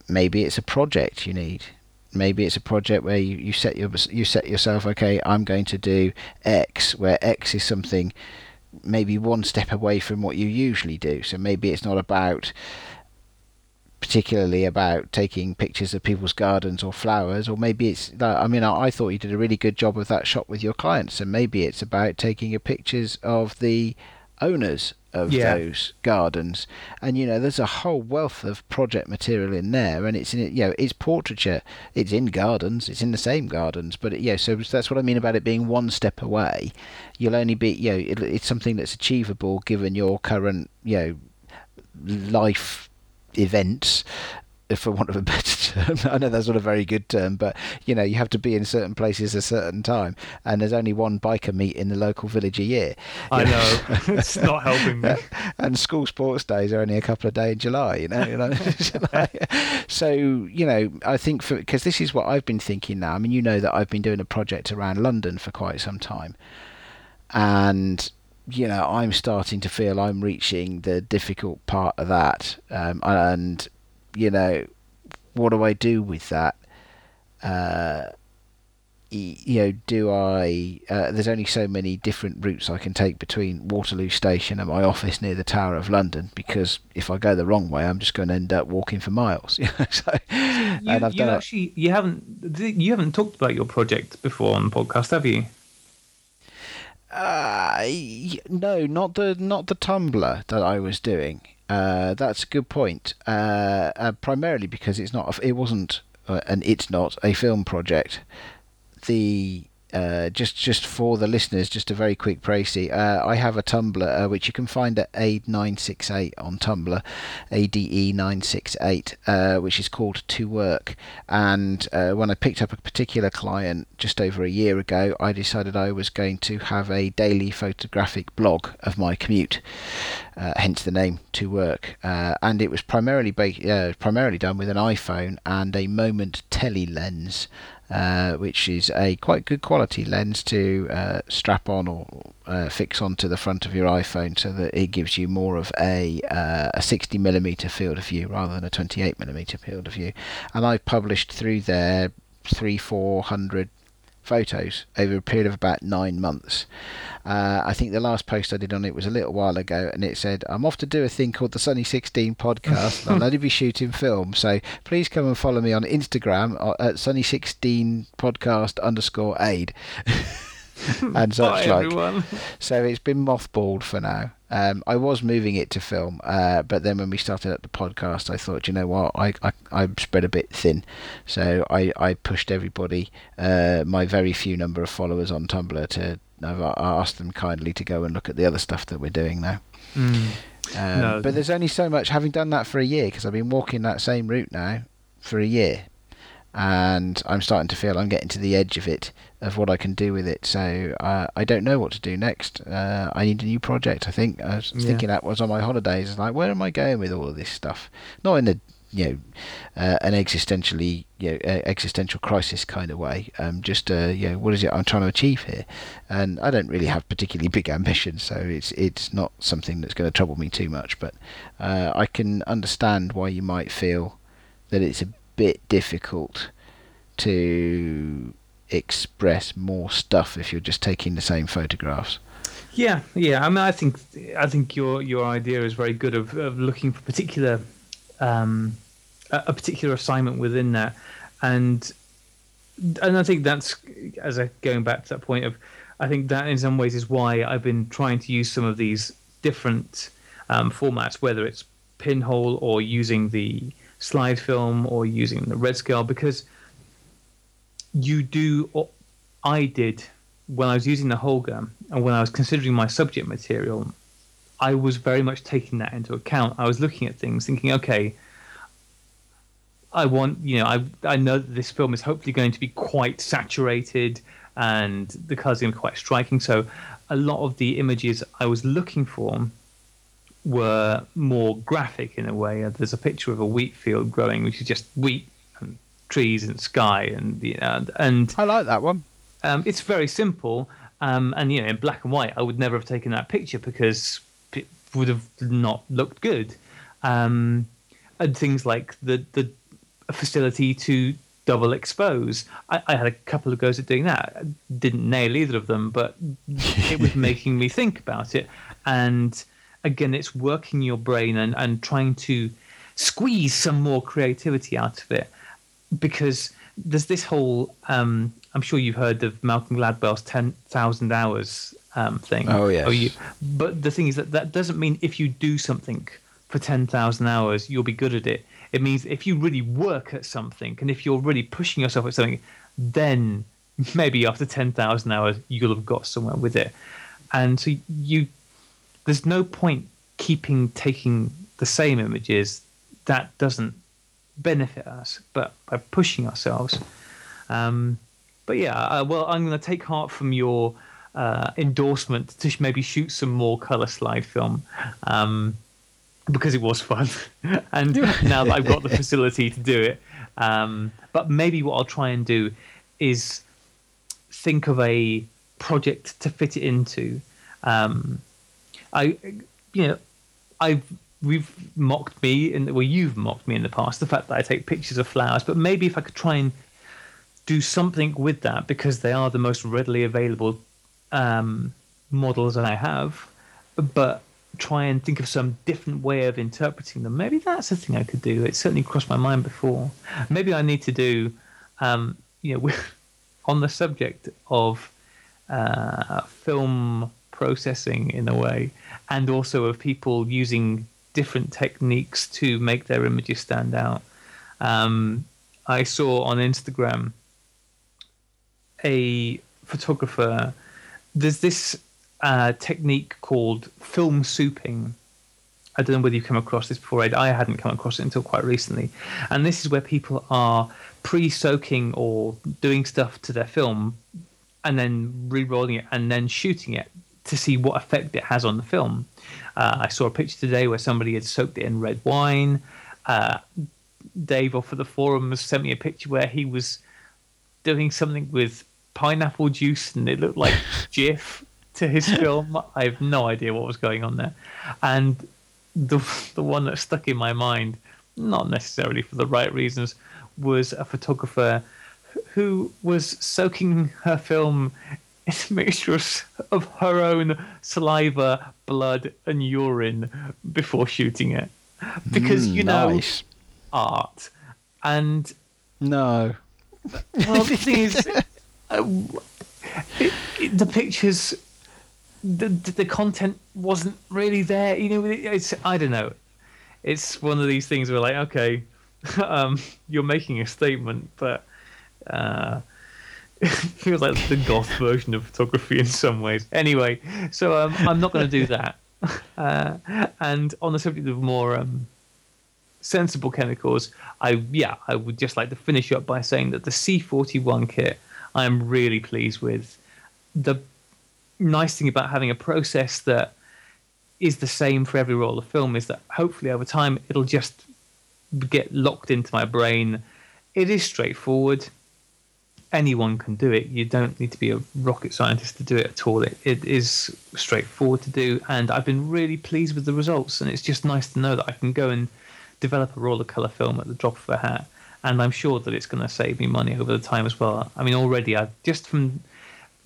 maybe it's a project you need. Maybe it's a project where you, you set your you set yourself okay. I'm going to do X, where X is something maybe one step away from what you usually do. So maybe it's not about particularly about taking pictures of people's gardens or flowers, or maybe it's. I mean, I thought you did a really good job of that shot with your clients, and maybe it's about taking pictures of the owners of Yeah. those gardens. And you know, there's a whole wealth of project material in there, and it's in it. You know, it's portraiture. It's in gardens. It's in the same gardens, but yeah. So that's what I mean about it being one step away. You'll only be. You know, it, it's something that's achievable given your current. You know, life events for want of a <laughs> better term. I know that's not a very good term, but you know, you have to be in certain places a certain time, and there's only one biker meet in the local village a year. I know, know. <laughs> it's not helping me. <laughs> and school sports days are only a couple of days in July. You know, you know. so you know, I think for because this is what I've been thinking now. I mean, you know that I've been doing a project around London for quite some time, and you know, I'm starting to feel I'm reaching the difficult part of that, um, and you know, what do I do with that? Uh, you know, do I? Uh, there's only so many different routes I can take between Waterloo Station and my office near the Tower of London because if I go the wrong way, I'm just going to end up walking for miles. <laughs> so, you, and I've you done actually you haven't you haven't talked about your project before on the podcast, have you? Uh, no, not the not the Tumblr that I was doing. Uh, that's a good point. Uh, uh, primarily because it's not, it wasn't, uh, and it's not a film project. The uh, just just for the listeners, just a very quick précis. Uh, I have a Tumblr uh, which you can find at ADE968 on Tumblr, ADE968, uh, which is called To Work. And uh, when I picked up a particular client just over a year ago, I decided I was going to have a daily photographic blog of my commute. Hence the name To Work. and it was primarily ba- primarily done with an iPhone and a Moment Tele lens. Uh, which is a quite good quality lens to uh, strap on or uh, fix onto the front of your iPhone so that it gives you more of a, uh, a 60 millimeter field of view rather than a 28 millimeter field of view. And I've published through there three, four hundred photos over a period of about nine months. Uh, I think the last post I did on it was a little while ago, and it said, "I'm off to do a thing called the Sunny 16 podcast. <laughs> I'll only be shooting film, so please come and follow me on Instagram at Sunny 16 podcast underscore aid." <laughs> and <laughs> such Bye, like. Everyone. So it's been mothballed for now. Um, I was moving it to film, uh, but then when we started up the podcast, I thought, you know what, I, I, I spread a bit thin. So I, I pushed everybody, uh, my very few number of followers on Tumblr, to I've asked them kindly to go and look at the other stuff that we're doing now. Mm. Um, no. But there's only so much, having done that for a year, because I've been walking that same route now for a year and I'm starting to feel I'm getting to the edge of it, of what I can do with it. So uh, I don't know what to do next. Uh, I need a new project. I think I was yeah. thinking that was on my holidays. Like, where am I going with all of this stuff? Not in a you know uh, an existentially you know existential crisis kind of way. Um, just uh, you know what is it I'm trying to achieve here? And I don't really have particularly big ambitions, so it's it's not something that's going to trouble me too much. But uh, I can understand why you might feel that it's a bit difficult to express more stuff if you're just taking the same photographs. Yeah, yeah. I mean, I think I think your your idea is very good of, of looking for particular um, a, particular assignment within that, and and I think that's as I going back to that point of I think that in some ways is why I've been trying to use some of these different um, formats, whether it's pinhole or using the slide film or using the red scale because you do or I did when I was using the Holga and when I was considering my subject material, I was very much taking that into account. I was looking at things thinking, okay, I want, you know, I I know that this film is hopefully going to be quite saturated and the colors are going to be quite striking. So a lot of the images I was looking for were more graphic in a way. Uh, there's a picture of a wheat field growing, which is just wheat and trees and sky, and you know, and I like that one. Um, it's very simple, um, and you know, in black and white, I would never have taken that picture because it would have not looked good. Um, and things like the the facility to double expose. I, I, had a couple of goes at doing that. I didn't nail either of them, but it was <laughs> making me think about it. And again, it's working your brain and, and trying to squeeze some more creativity out of it. Because there's this whole, um, I'm sure you've heard of Malcolm Gladwell's 10,000 hours um, thing. Oh, yes. You, but the thing is that that doesn't mean if you do something for 10,000 hours, you'll be good at it. It means if you really work at something and if you're really pushing yourself at something, then maybe after 10,000 hours, you'll have got somewhere with it. And so you there's no point keeping taking the same images that doesn't benefit us, but by pushing ourselves. Um, but yeah, uh, well, I'm going to take heart from your uh, endorsement to maybe shoot some more color slide film. Um, because it was fun, <laughs> and now that I've got the facility to do it, um, but maybe what I'll try and do is think of a project to fit it into. Um, I, you know, I've we've mocked me and well, you've mocked me in the past the fact that I take pictures of flowers, but maybe if I could try and do something with that because they are the most readily available um, models that I have, but try and think of some different way of interpreting them. Maybe that's a thing I could do. It certainly crossed my mind before. Maybe I need to do, um, you know, <laughs> on the subject of uh, film processing in a way, and also of people using different techniques to make their images stand out. Um, I saw on Instagram a photographer. There's this uh, technique called film souping. I don't know whether you've come across this before. Ed. I hadn't come across it until quite recently. And this is where people are pre soaking or doing stuff to their film and then re rolling it and then shooting it to see what effect it has on the film. Uh, I saw a picture today where somebody had soaked it in red wine. Uh, Dave off of the forums sent me a picture where he was doing something with pineapple juice and it looked like <laughs> Jif to his film. I have no idea what was going on there. And the the one that stuck in my mind, not necessarily for the right reasons, was a photographer who was soaking her film in a mixture of her own saliva, blood, and urine before shooting it. Because, Mm, you know, nice. art. And No. well, the thing is, uh, it, it, the pictures, the, the the content wasn't really there. You know, it, it's I don't know. It's one of these things where like, okay, <laughs> um, you're making a statement, but uh, <laughs> it feels like the goth <laughs> version of photography in some ways. Anyway, so um, I'm not going to do that. <laughs> Uh, and on the subject of more um, sensible chemicals, I yeah, I would just like to finish up by saying that the C41 kit I am really pleased with. The nice thing about having a process that is the same for every roll of film is that hopefully over time it'll just get locked into my brain. It is straightforward. Anyone can do it. You don't need to be a rocket scientist to do it at all. It, it is straightforward to do, and I've been really pleased with the results. And it's just nice to know that I can go and develop a roll of color film at the drop of a hat. And I'm sure that it's going to save me money over the time as well. I mean, already I've just from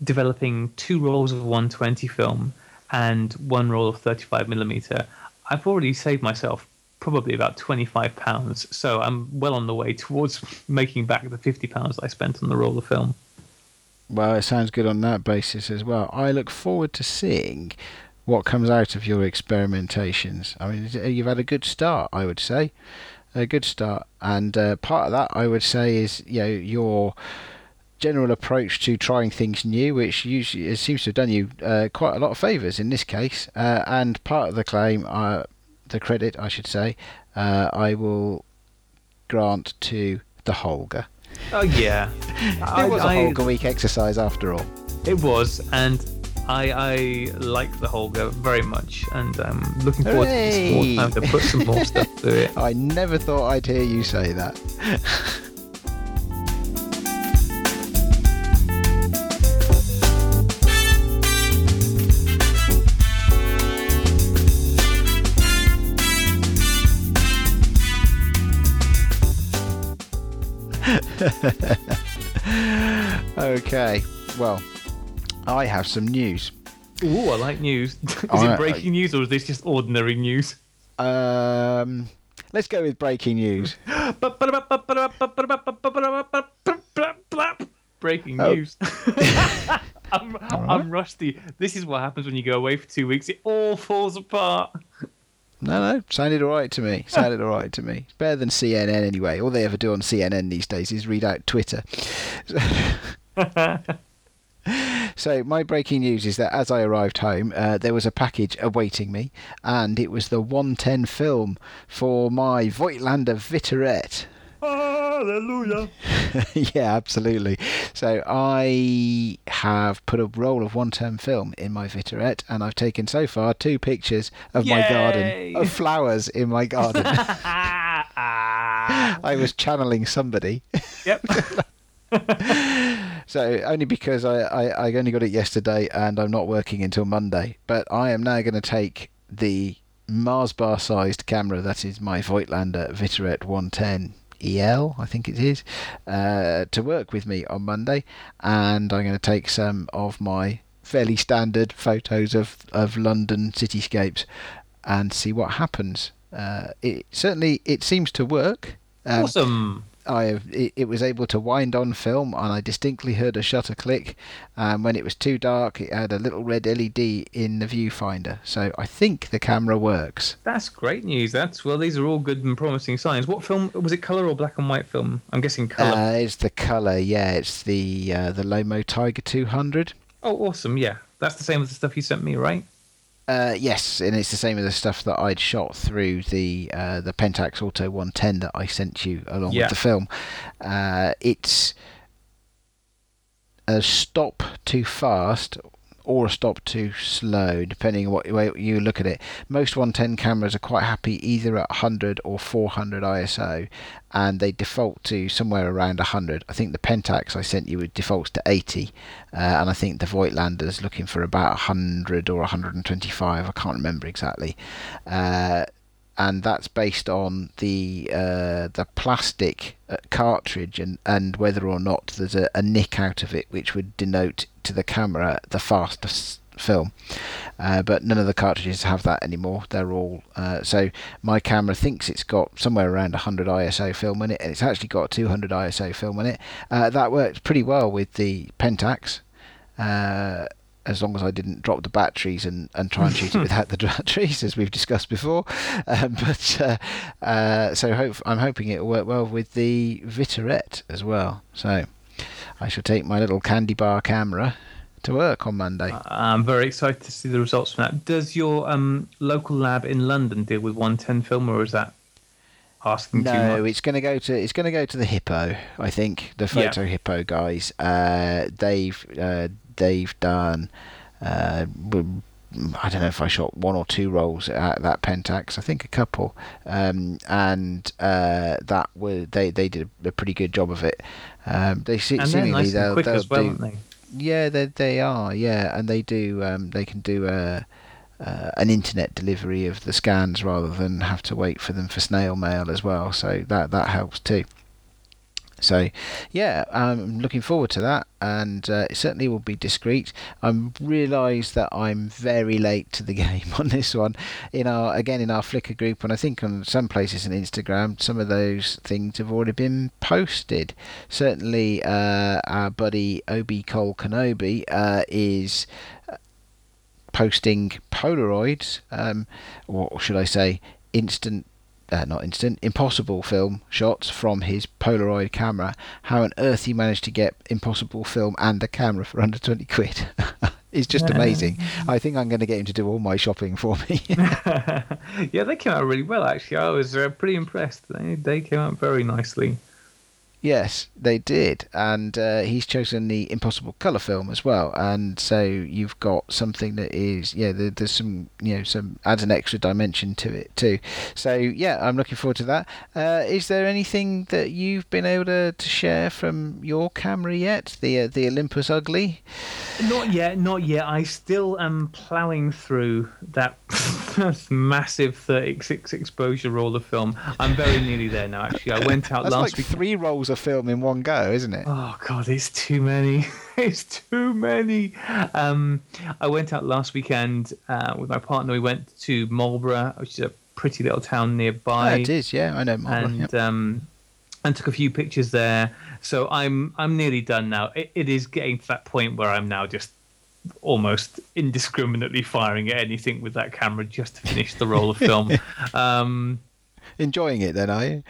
developing two rolls of 120 film and one roll of 35 millimeter, I've already saved myself probably about 25 pounds. So I'm well on the way towards <laughs> making back the 50 pounds I spent on the roll of film. Well, it sounds good on that basis as well. I look forward to seeing what comes out of your experimentations. I mean, you've had a good start, I would say, a good start, and uh, part of that I would say is you know your general approach to trying things new, which usually seems to have done you uh, quite a lot of favours in this case. Uh, and part of the claim, uh, the credit, I should say, uh, I will grant to the Holga. Oh yeah, <laughs> it was a Holga week exercise after all. It was, and I I like the Holga very much, and I'm looking forward to some more time to put some more <laughs> stuff through it. I never thought I'd hear you say that. <laughs> <laughs> okay, well, I have some news. Ooh, I like news. <laughs> Is I- it breaking news or is this just ordinary news? Um, let's go with breaking news. <gasps> Breaking Oh. news. <laughs> I'm, I'm rusty. This is what happens when you go away for two weeks. It all falls apart. No, no, sounded all right to me. Sounded all right to me. It's better than CNN anyway. All they ever do on CNN these days is read out Twitter. <laughs> so my breaking news is that as I arrived home, uh, there was a package awaiting me, and it was the 110 film for my Voigtlander Vitoret. Hallelujah. <laughs> yeah, absolutely. So I have put a roll of one-term film in my Vitoret, and I've taken so far two pictures of my garden of <laughs> flowers in my garden. <laughs> I was channeling somebody. yep. So only because I, I, I only got it yesterday and I'm not working until Monday. But I am now going to take the Mars bar sized camera that is my Voigtlander Vitoret 110 EL, I think it is, uh, to work with me on Monday. And I'm going to take some of my fairly standard photos of, of London cityscapes and see what happens. Uh, it certainly it seems to work. Um, awesome. I it, it was able to wind on film, and I distinctly heard a shutter click. Um, when it was too dark, it had a little red LED in the viewfinder. So I think the camera works. That's great news. That's well, these are all good and promising signs. What film was it? Color or black and white film? I'm guessing color. Uh, it's the color, yeah. It's the uh, the Lomo Tiger 200. oh, awesome. Yeah, that's the same as the stuff you sent me, right? Uh, yes, and it's the same as the stuff that I'd shot through the uh, the Pentax Auto 110 that I sent you along Yeah. with the film. Uh, it's a stop too fast or a stop too slow, depending on what way you look at it. Most 110 cameras are quite happy either at 100 or 400 ISO, and they default to somewhere around 100. I think the Pentax I sent you defaults to 80, uh, and I think the Voigtlander's looking for about 100 or 125. I can't remember exactly. Uh, and that's based on the uh, the plastic uh, cartridge and, and whether or not there's a, a nick out of it which would denote to the camera the fastest film. Uh, but none of the cartridges have that anymore. They're all uh, so my camera thinks it's got somewhere around 100 ISO film in it, and it's actually got 200 ISO film in it. Uh, that worked pretty well with the Pentax. As long as I didn't drop the batteries and, and try and shoot it <laughs> without the <laughs> batteries, as we've discussed before. <laughs> Um, but uh, uh, so hope, I'm hoping it will work well with the Vitoret as well. So I shall take my little candy bar camera to work on Monday. I'm very excited to see the results from that. Does your um, local lab in London deal with 110 film, or is that asking too No, it's going to go to it's going to go to the Hippo. I think the Yeah. Photo Hippo guys. Uh, they've uh, they've done. Uh, I don't know if I shot one or two rolls at that Pentax. I think a couple, um, and uh, that were they they did a pretty good job of it. Um, they se- and seemingly nice they'll, quick they'll as well, do, aren't they? yeah, they they are. Yeah, and they do. Um, they can do a, uh, an internet delivery of the scans rather than have to wait for them for snail mail as well. So that that helps too. So, yeah, I'm looking forward to that, and uh, it certainly will be discreet. I realise that I'm very late to the <laughs> game on this one. In our again in our Flickr group, and I think on some places on Instagram, some of those things have already been posted. Certainly, uh, our buddy Obi Cole Kenobi uh, is uh, posting Polaroids, um, or should I say, instant uh, not instant, impossible film shots from his Polaroid camera. How on earth he managed to get impossible film and a camera for under 20 quid <laughs> is just amazing. <laughs> I think I'm going to get him to do all my shopping for me. <laughs> yeah, they came out really well, actually. I was uh, pretty impressed. They, they came out very nicely. Yes, they did. And uh, he's chosen the impossible color film as well. And so you've got something that is, yeah, there, there's some, you know, some adds an extra dimension to it too. So yeah, I'm looking forward to that. Uh, is there anything that you've been able to, to share from your camera yet? The uh, the Olympus Ugly. Not yet, not yet. I still am ploughing through that <laughs> massive 36 exposure roll of film. I'm very nearly there now, actually. I went out That's last like week. three rolls of film in one go, isn't it? Oh god, it's too many. <laughs> it's too many. Um, I went out last weekend uh, with my partner. We went to Marlborough, which is a pretty little town nearby. It is, yeah. I know. Marlborough, and yep. um, and took a few pictures there. So I'm I'm nearly done now. It, it is getting to that point where I'm now just almost indiscriminately firing at anything with that camera just to finish the roll of film. <laughs> um, Enjoying it then, are you?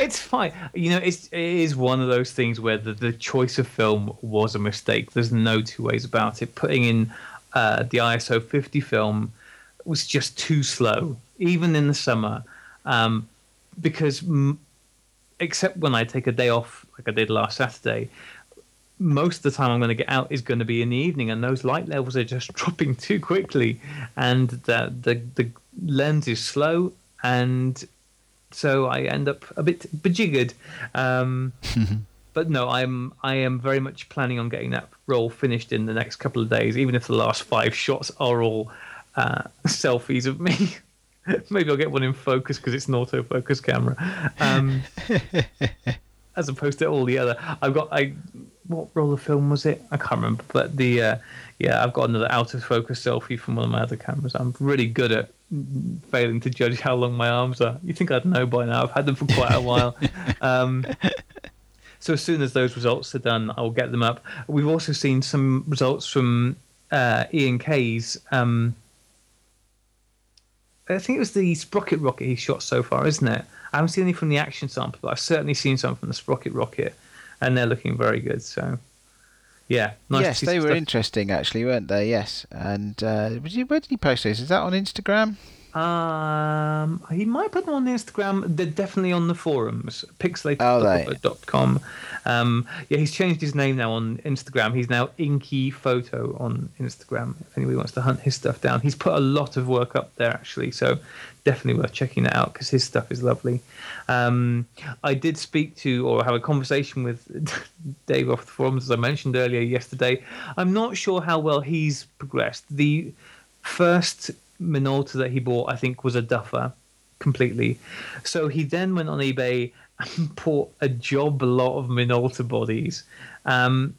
it's fine. You know, it's it is one of those things where the, the choice of film was a mistake. There's no two ways about it. Putting in uh, the ISO 50 film was just too slow, even in the summer, um, because m- except when I take a day off, like I did last Saturday, most of the time I'm going to get out is going to be in the evening, and those light levels are just <laughs> dropping too quickly, and the the, the lens is slow, and so I end up a bit bejiggered. Um, <laughs> but no, I'm I am very much planning on getting that roll finished in the next couple of days, even if the last five shots are all uh, <laughs> selfies of me. Maybe I'll get one in focus because it's an autofocus camera, um, as opposed to all the other. I've got I what roll of film was it? I can't remember, but the uh, yeah, I've got another out of focus selfie from one of my other cameras. I'm really good at failing to judge how long my arms are. You think I'd know by now? I've had them for quite a while. <laughs> Um, so as soon as those results are done, I'll get them up. We've also seen some results from uh, Ian Kay's. Um, I think it was the sprocket rocket he shot so far, isn't it? I haven't seen any from the Action Sampler, but I've certainly seen some from the sprocket rocket, and they're looking very good. So, yeah, nice yes, they were stuff. interesting actually, weren't they? Yes, and uh, where did you post those? Is that on Instagram? Um, he might put them on Instagram. They're definitely on the forums, pixelated.com. Oh, um, yeah, he's changed his name now on Instagram. He's now Inky Photo on Instagram. If anybody wants to hunt his stuff down, he's put a lot of work up there actually. So definitely worth checking that out because his stuff is lovely. Um, I did speak to or have a conversation with <laughs> Dave off the forums as I mentioned earlier yesterday. I'm not sure how well he's progressed. The first Minolta that he bought, I think, was a duffer completely. So he then went on eBay and <laughs> bought a job lot of Minolta bodies, um,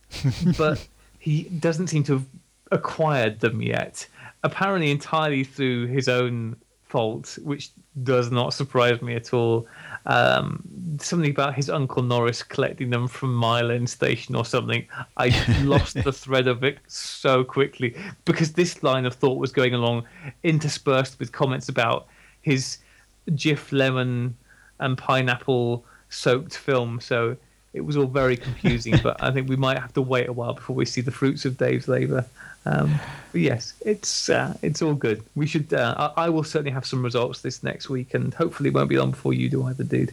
<laughs> but he doesn't seem to have acquired them yet. Apparently, entirely through his own fault, which does not surprise me at all um, something about his uncle Norris collecting them from Mile End Station or something. I <laughs> lost the thread of it so quickly because this line of thought was going along, interspersed with comments about his Jif lemon and pineapple soaked film. So it was all very confusing. <laughs> but I think we might have to wait a while before we see the fruits of Dave's labour. Um, yes, it's uh, it's all good. We should. Uh, I, I, will certainly have some results this next week, and hopefully it won't be long before you do either, dude.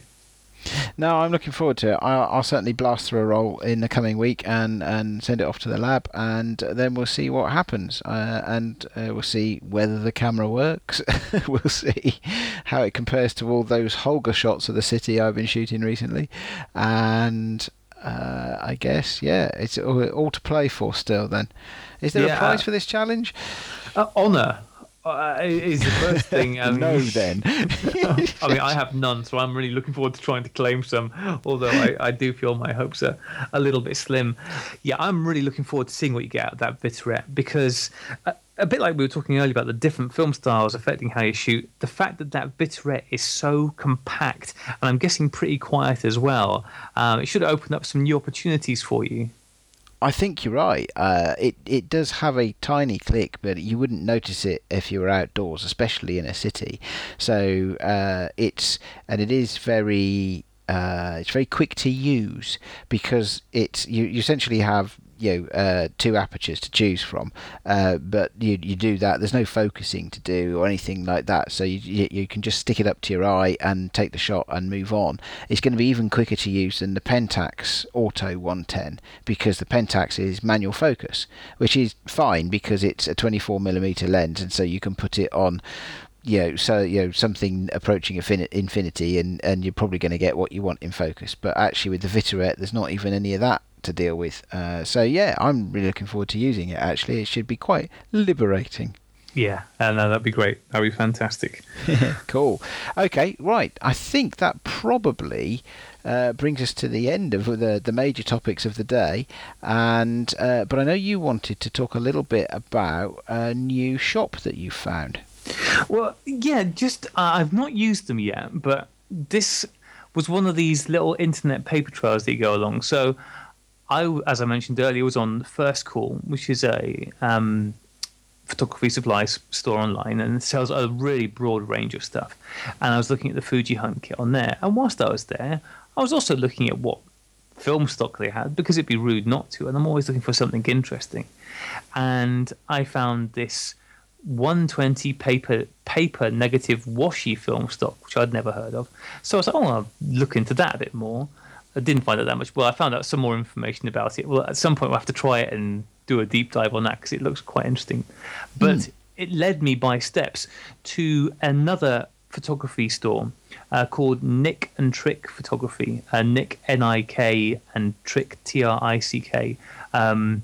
No, I'm looking forward to it. I'll, I'll, certainly blast through a roll in the coming week and, and send it off to the lab, and then we'll see what happens, uh, and uh, we'll see whether the camera works. <laughs> we'll see how it compares to all those Holga shots of the city I've been shooting recently, and uh, I guess yeah, it's all, all, to play for still. Then, is there yeah, a prize uh, for this challenge? Uh, honor uh, is the first thing. <laughs> Um, no, then. <laughs> I mean, I have none, so I'm really looking forward to trying to claim some. Although I, I do feel my hopes are a little bit slim. Yeah, I'm really looking forward to seeing what you get out of that Vitoret because. Uh, a bit like we were talking earlier about the different film styles affecting how you shoot, the fact that that Vitoret is so compact and I'm guessing pretty quiet as well, um, it should open up some new opportunities for you. I think you're right. Uh, it it does have a tiny click, but you wouldn't notice it if you were outdoors, especially in a city. So uh, it's and it is very uh, it's very quick to use because it's you, you essentially have you know uh, two apertures to choose from, uh, but you you do that. There's no focusing to do or anything like that, so you, you, can just stick it up to your eye and take the shot and move on. It's going to be even quicker to use than the Pentax Auto 110 because the Pentax is manual focus, which is fine because it's a 24 millimeter lens, and so you can put it on you know, so you know something approaching infinity, and and you're probably going to get what you want in focus. But actually, with the Vitoret, there's not even any of that to deal with. Uh, so yeah, I'm really looking forward to using it. Actually, it should be quite liberating. Yeah, uh, no, that'd be great. That'd be fantastic. <laughs> cool. Okay, right. I think that probably uh, brings us to the end of the the major topics of the day. And uh, but I know you wanted to talk a little bit about a new shop that you found. Well, yeah, just uh, I've not used them yet, but this was one of these little internet paper trails that you go along. So I, as I mentioned earlier, was on First Call, which is a um, photography supplies store online and sells a really broad range of stuff. And I was looking at the Fuji Hunt kit on there. And whilst I was there, I was also looking at what film stock they had because it'd be rude not to. And I'm always looking for something interesting. And I found this 120 paper paper negative washi film stock, which I'd never heard of. So I was like, oh, I'll look into that a bit more. I didn't find out that much. Well, I found out some more information about it. Well, at some point we'll have to try it and do a deep dive on that because it looks quite interesting. But mm. it led me by steps to another photography store uh, called Nik and Trick Photography. Uh, Nik N I K and Trick T R I C K. Um,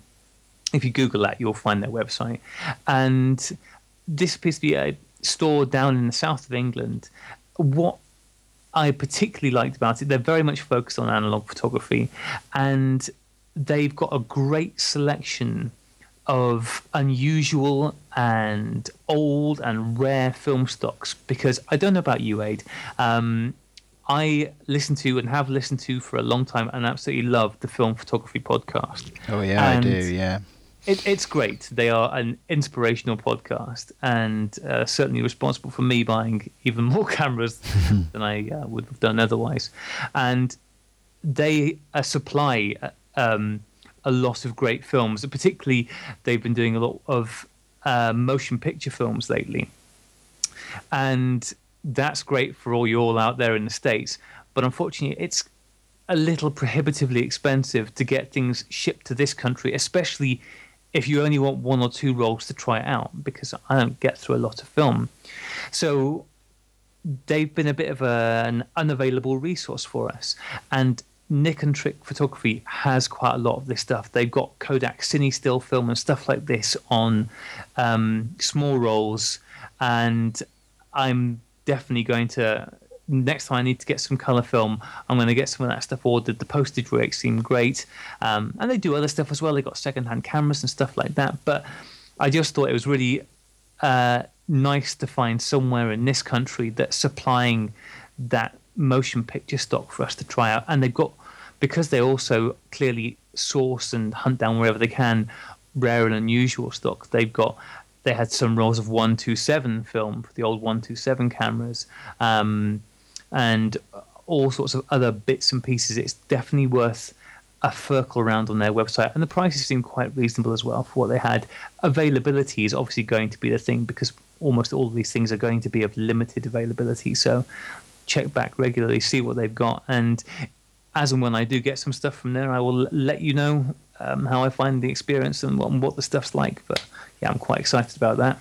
if you Google that, you'll find their website. And this appears to be a store down in the south of England. What I particularly liked about it, they're very much focused on analog photography, and they've got a great selection of unusual and old and rare film stocks. Because I don't know about you, Aid. Um, I listen to and have listened to for a long time and absolutely love the Film Photography Podcast. Oh, yeah, and I do, yeah. It, it's great. They are an inspirational podcast and uh, certainly responsible for me buying even more <laughs> cameras <laughs> than I uh, would have done otherwise. And they uh, supply um, a lot of great films. Particularly, they've been doing a lot of uh, motion picture films lately. And that's great for all you all out there in the States. But unfortunately, it's a little prohibitively expensive to get things shipped to this country, especially if you only want one or two rolls to try out, because I don't get through a lot of film. So they've been a bit of a, an unavailable resource for us. And Nik and Trick Photography has quite a lot of this stuff. They've got Kodak Cine Still film and stuff like this on um, small rolls, and I'm definitely going to next time I need to get some color film, I'm going to get some of that stuff ordered. The postage rates seem great, um, and they do other stuff as well. They got secondhand cameras and stuff like that. But I just thought it was really uh, nice to find somewhere in this country that's supplying that motion picture stock for us to try out, and they've got because they also clearly source and hunt down wherever they can rare and unusual stock. They've got they had some rolls of 127 film for the old 127 cameras. Um, and all sorts of other bits and pieces. It's definitely worth a circle around on their website, and the prices seem quite reasonable as well for what they had. Availability is obviously going to be the thing because almost all of these things are going to be of limited availability. So check back regularly, see what they've got, and as and when I do get some stuff from there, I will let you know um, how I find the experience and what, and what the stuff's like. But yeah, I'm quite excited about that.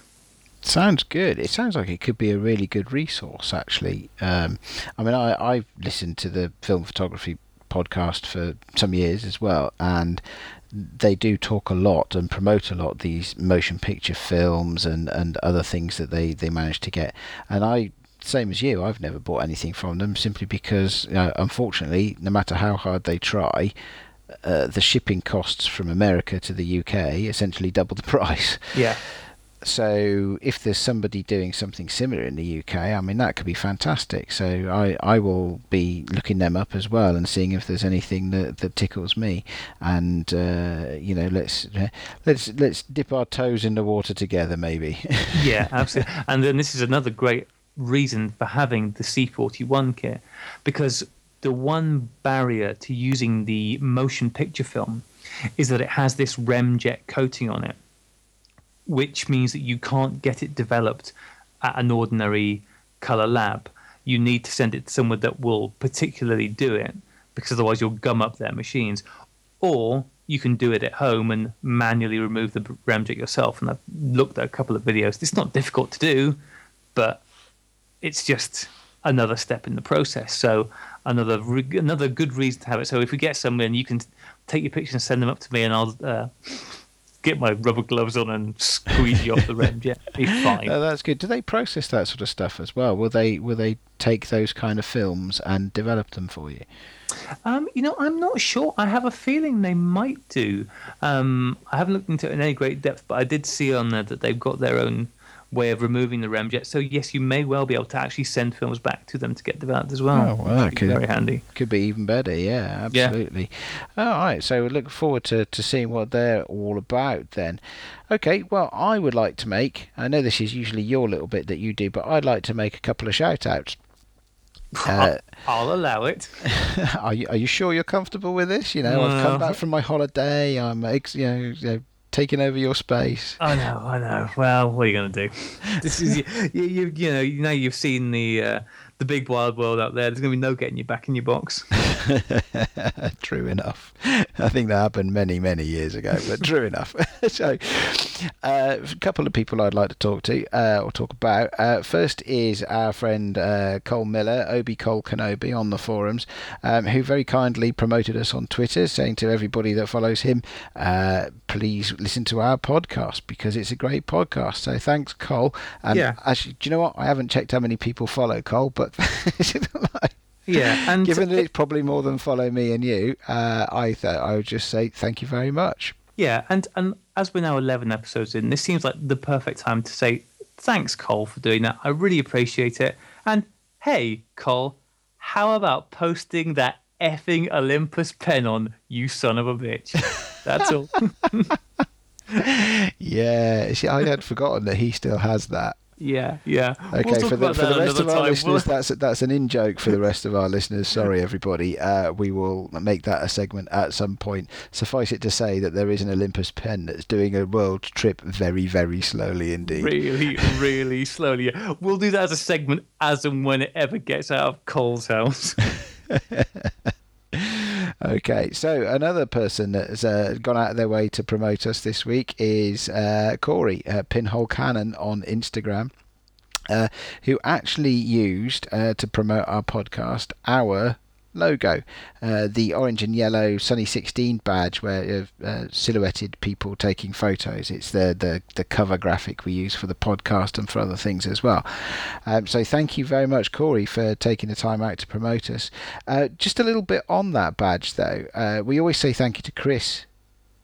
Sounds good. It sounds like it could be a really good resource, actually. Um, I mean, I, I've listened to the film photography podcast for some years as well, and they do talk a lot and promote a lot these motion picture films and, and other things that they, they manage to get. And I, same as you, I've never bought anything from them simply because, you know, unfortunately, no matter how hard they try, uh, the shipping costs from America to the UK essentially double the <laughs> price. Yeah so if there's somebody doing something similar in the UK, I mean that could be fantastic. So I, I will be looking them up as well and seeing if there's anything that, that tickles me. And uh, you know, let's let's let's dip our toes in the water together, maybe. <laughs> yeah, absolutely. And then this is another great reason for having the C41 kit because the one barrier to using the motion picture film is that it has this remjet coating on it which means that you can't get it developed at an ordinary color lab. You need to send it to someone that will particularly do it because otherwise you'll gum up their machines. Or you can do it at home and manually remove the remjet yourself. And I've looked at a couple of videos. It's not difficult to do, but it's just another step in the process. So another another good reason to have it. So if we get somewhere and you can take your pictures and send them up to me, and I'll uh, get my rubber gloves on and squeeze you off the rim. Yeah, be <laughs> fine. Oh, that's good. Do they process that sort of stuff as well? Will they will they take those kind of films and develop them for you? Um, you know, I'm not sure. I have a feeling they might do. Um, I haven't looked into it in any great depth, but I did see on there that they've got their own way of removing the remjet. So yes, you may well be able to actually send films back to them to get developed as well. Oh, well, that could be very handy. Could be even better. Yeah, absolutely. Yeah. All right, so we look forward to, to seeing what they're all about then. Okay, well, I would like to make. I know this is usually your little bit that you do, but I'd like to make a couple of shout outs. <laughs> Uh, I'll allow it. <laughs> are you Are you sure you're comfortable with this? You know, I've come back from my holiday. I'm, ex, you know, taking over your space. I know, I know. Well, what are you going to do? This is you, you, you know, you know, you've seen the uh, the big wild world out there. There's going to be no getting you back in your box. <laughs> true enough. I think that happened many, many years ago, but true enough. <laughs> so, uh, a couple of people I'd like to talk to uh, or talk about. Uh, first is our friend uh, Cole Miller, Obi Cole Kenobi, on the forums, um, who very kindly promoted us on Twitter, saying to everybody that follows him, uh, please listen to our podcast because it's a great podcast. So, thanks, Cole. And Yeah. actually, do you know what? I haven't checked how many people follow Cole, but. <laughs> Yeah, and Given that it's probably more than follow me and you, uh, I thought I would just say thank you very much. Yeah, and and as we're now eleven episodes in, this seems like the perfect time to say thanks, Cole, for doing that. I really appreciate it. And hey, Cole, how about posting that effing Olympus pen on, you son of a bitch? <laughs> That's all. <laughs> Yeah, see, I had forgotten that he still has that. Yeah, yeah. Okay, we'll for the, for the rest of our time. listeners, that's that's an in joke for the rest of our listeners. Sorry, everybody. Uh, we will make that a segment at some point. Suffice it to say that there is an Olympus pen that's doing a world trip very, very slowly indeed. really, really <laughs> slowly. Yeah. We'll do that as a segment as and when it ever gets out of Cole's house. <laughs> Okay, so another person that has uh, gone out of their way to promote us this week is uh, Corey uh, Pinhole Cannon on Instagram, uh, who actually used uh, to promote our podcast our logo, uh, the orange and yellow Sunny 16 badge, where uh, uh, silhouetted people taking photos. It's the, the the cover graphic we use for the podcast and for other things as well. Um, so thank you very much, Corey, for taking the time out to promote us. Uh, just a little bit on that badge, though. Uh, we always say thank you to Chris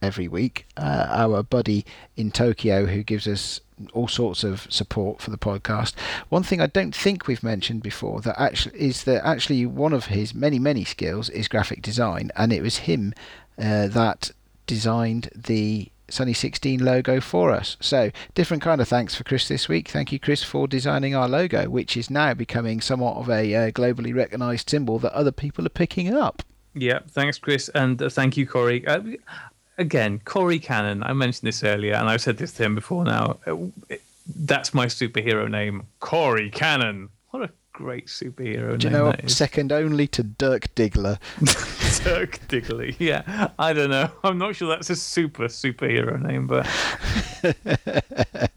every week, uh, our buddy in Tokyo who gives us all sorts of support for the podcast. One thing I don't think we've mentioned before that actually is that actually one of his many many skills is graphic design, and it was him uh, that designed the Sunny 16 logo for us. So, different kind of thanks for Chris this week. Thank you, Chris, for designing our logo, which is now becoming somewhat of a uh, globally recognised symbol that other people are picking up. Yeah, thanks, Chris, and uh, thank you, Corey. Uh, again, Corey Cannon. I mentioned this earlier, and I've said this to him before. Now, it- that's my superhero name, Corey Cannon. What a great superhero Do you name know that. Second only to Dirk Diggler. <laughs> Dirk Diggly. Yeah, I don't know. I'm not sure that's a super superhero name, but <laughs>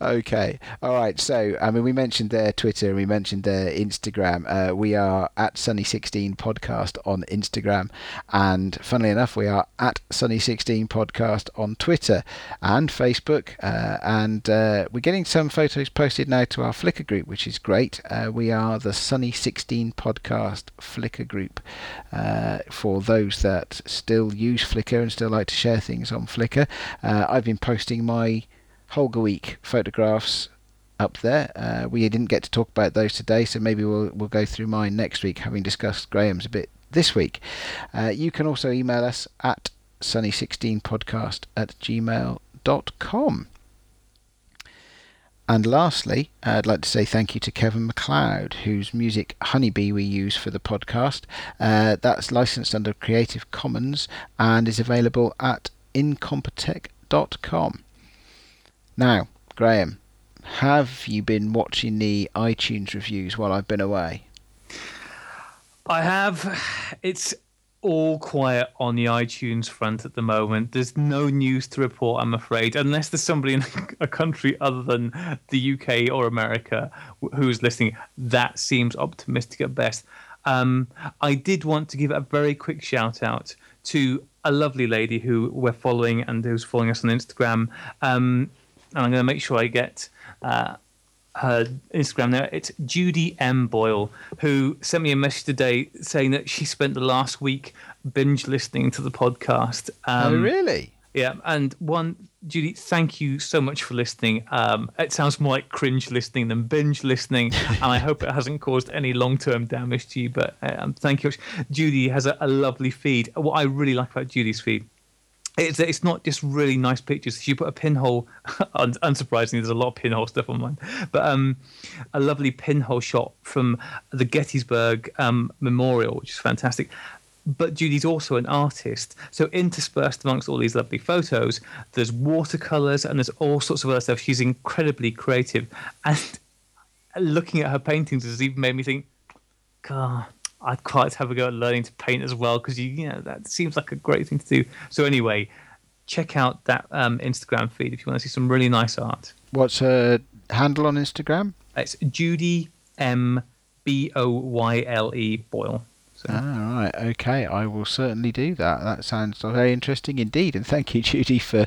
okay. All right. So, I mean, we mentioned their Twitter and we mentioned their Instagram. Uh, we are at Sunny16 Podcast on Instagram. And funnily enough, we are at Sunny16 Podcast on Twitter and Facebook. Uh, and uh, we're getting some photos posted now to our Flickr group, which is great. Uh, we are the Sunny16 Podcast Flickr group uh, for those that still use Flickr and still like to share things on Flickr. Uh, I've been posting my Holga Week photographs up there. Uh, we didn't get to talk about those today, so maybe we'll we'll go through mine next week, having discussed Graham's a bit this week. Uh, you can also email us at sunny16podcast at gmail.com. And lastly, I'd like to say thank you to Kevin MacLeod, whose music Honeybee we use for the podcast. Uh, that's licensed under Creative Commons and is available at incompetech.com. Now, Graham, have you been watching the iTunes reviews while I've been away? I have. It's all quiet on the iTunes front at the moment. There's no news to report, I'm afraid, unless there's somebody in <laughs> a country other than the UK or America who's listening. That seems optimistic at best. Um, I did want to give a very quick shout out to a lovely lady who we're following and who's following us on Instagram. Um, and I'm going to make sure I get uh, her Instagram there. It's Judy M. Boyle, who sent me a message today saying that she spent the last week binge listening to the podcast. Um, oh, really? Yeah, and one, Judy, thank you so much for listening. Um, it sounds more like cringe listening than binge listening, <laughs> and I hope it hasn't caused any long term damage to you. But um, thank you. Judy has a, a lovely feed. What I really like about Judy's feed it's it's not just really nice pictures. You put a pinhole, <laughs> un- unsurprisingly, there's a lot of pinhole stuff on mine, but um, a lovely pinhole shot from the Gettysburg um, Memorial, which is fantastic. but Judy's also an artist. So interspersed amongst all these lovely photos, there's watercolors and there's all sorts of other stuff. She's incredibly creative, and <laughs> looking at her paintings has even made me think, God, I'd quite have a go at learning to paint as well because you, you know, that seems like a great thing to do. So anyway, check out that um, Instagram feed if you want to see some really nice art. What's her handle on Instagram? It's Judy M B O Y L E Boyle. So. Ah, right. Okay. I will certainly do that. That sounds very interesting indeed. And thank you, Judy, for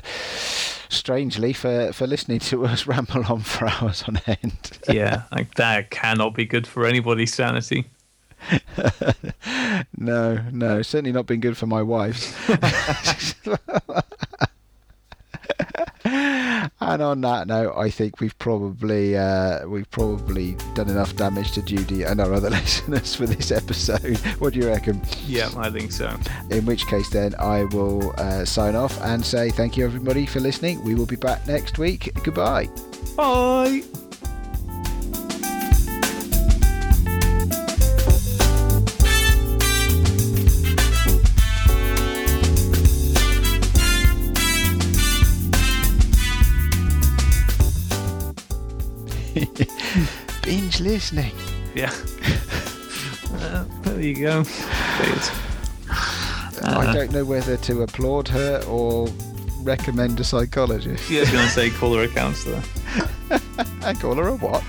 strangely for, for listening to us <laughs> ramble on for hours on end. yeah, like that cannot be good for anybody's sanity. <laughs> no, no, certainly not been good for my wife. <laughs> and on that note, I think we've probably uh, we've probably done enough damage to Judy and our other <laughs> listeners for this episode. What do you reckon? Yeah, I think so. In which case, then I will uh, sign off and say thank you everybody for listening. We will be back next week. Goodbye. Bye. <laughs> Binge listening. Yeah. uh, <laughs> there you go. Uh, I don't know whether to applaud her or recommend a psychologist. Yeah, I was going to say call her a counsellor. I <laughs> call her a what?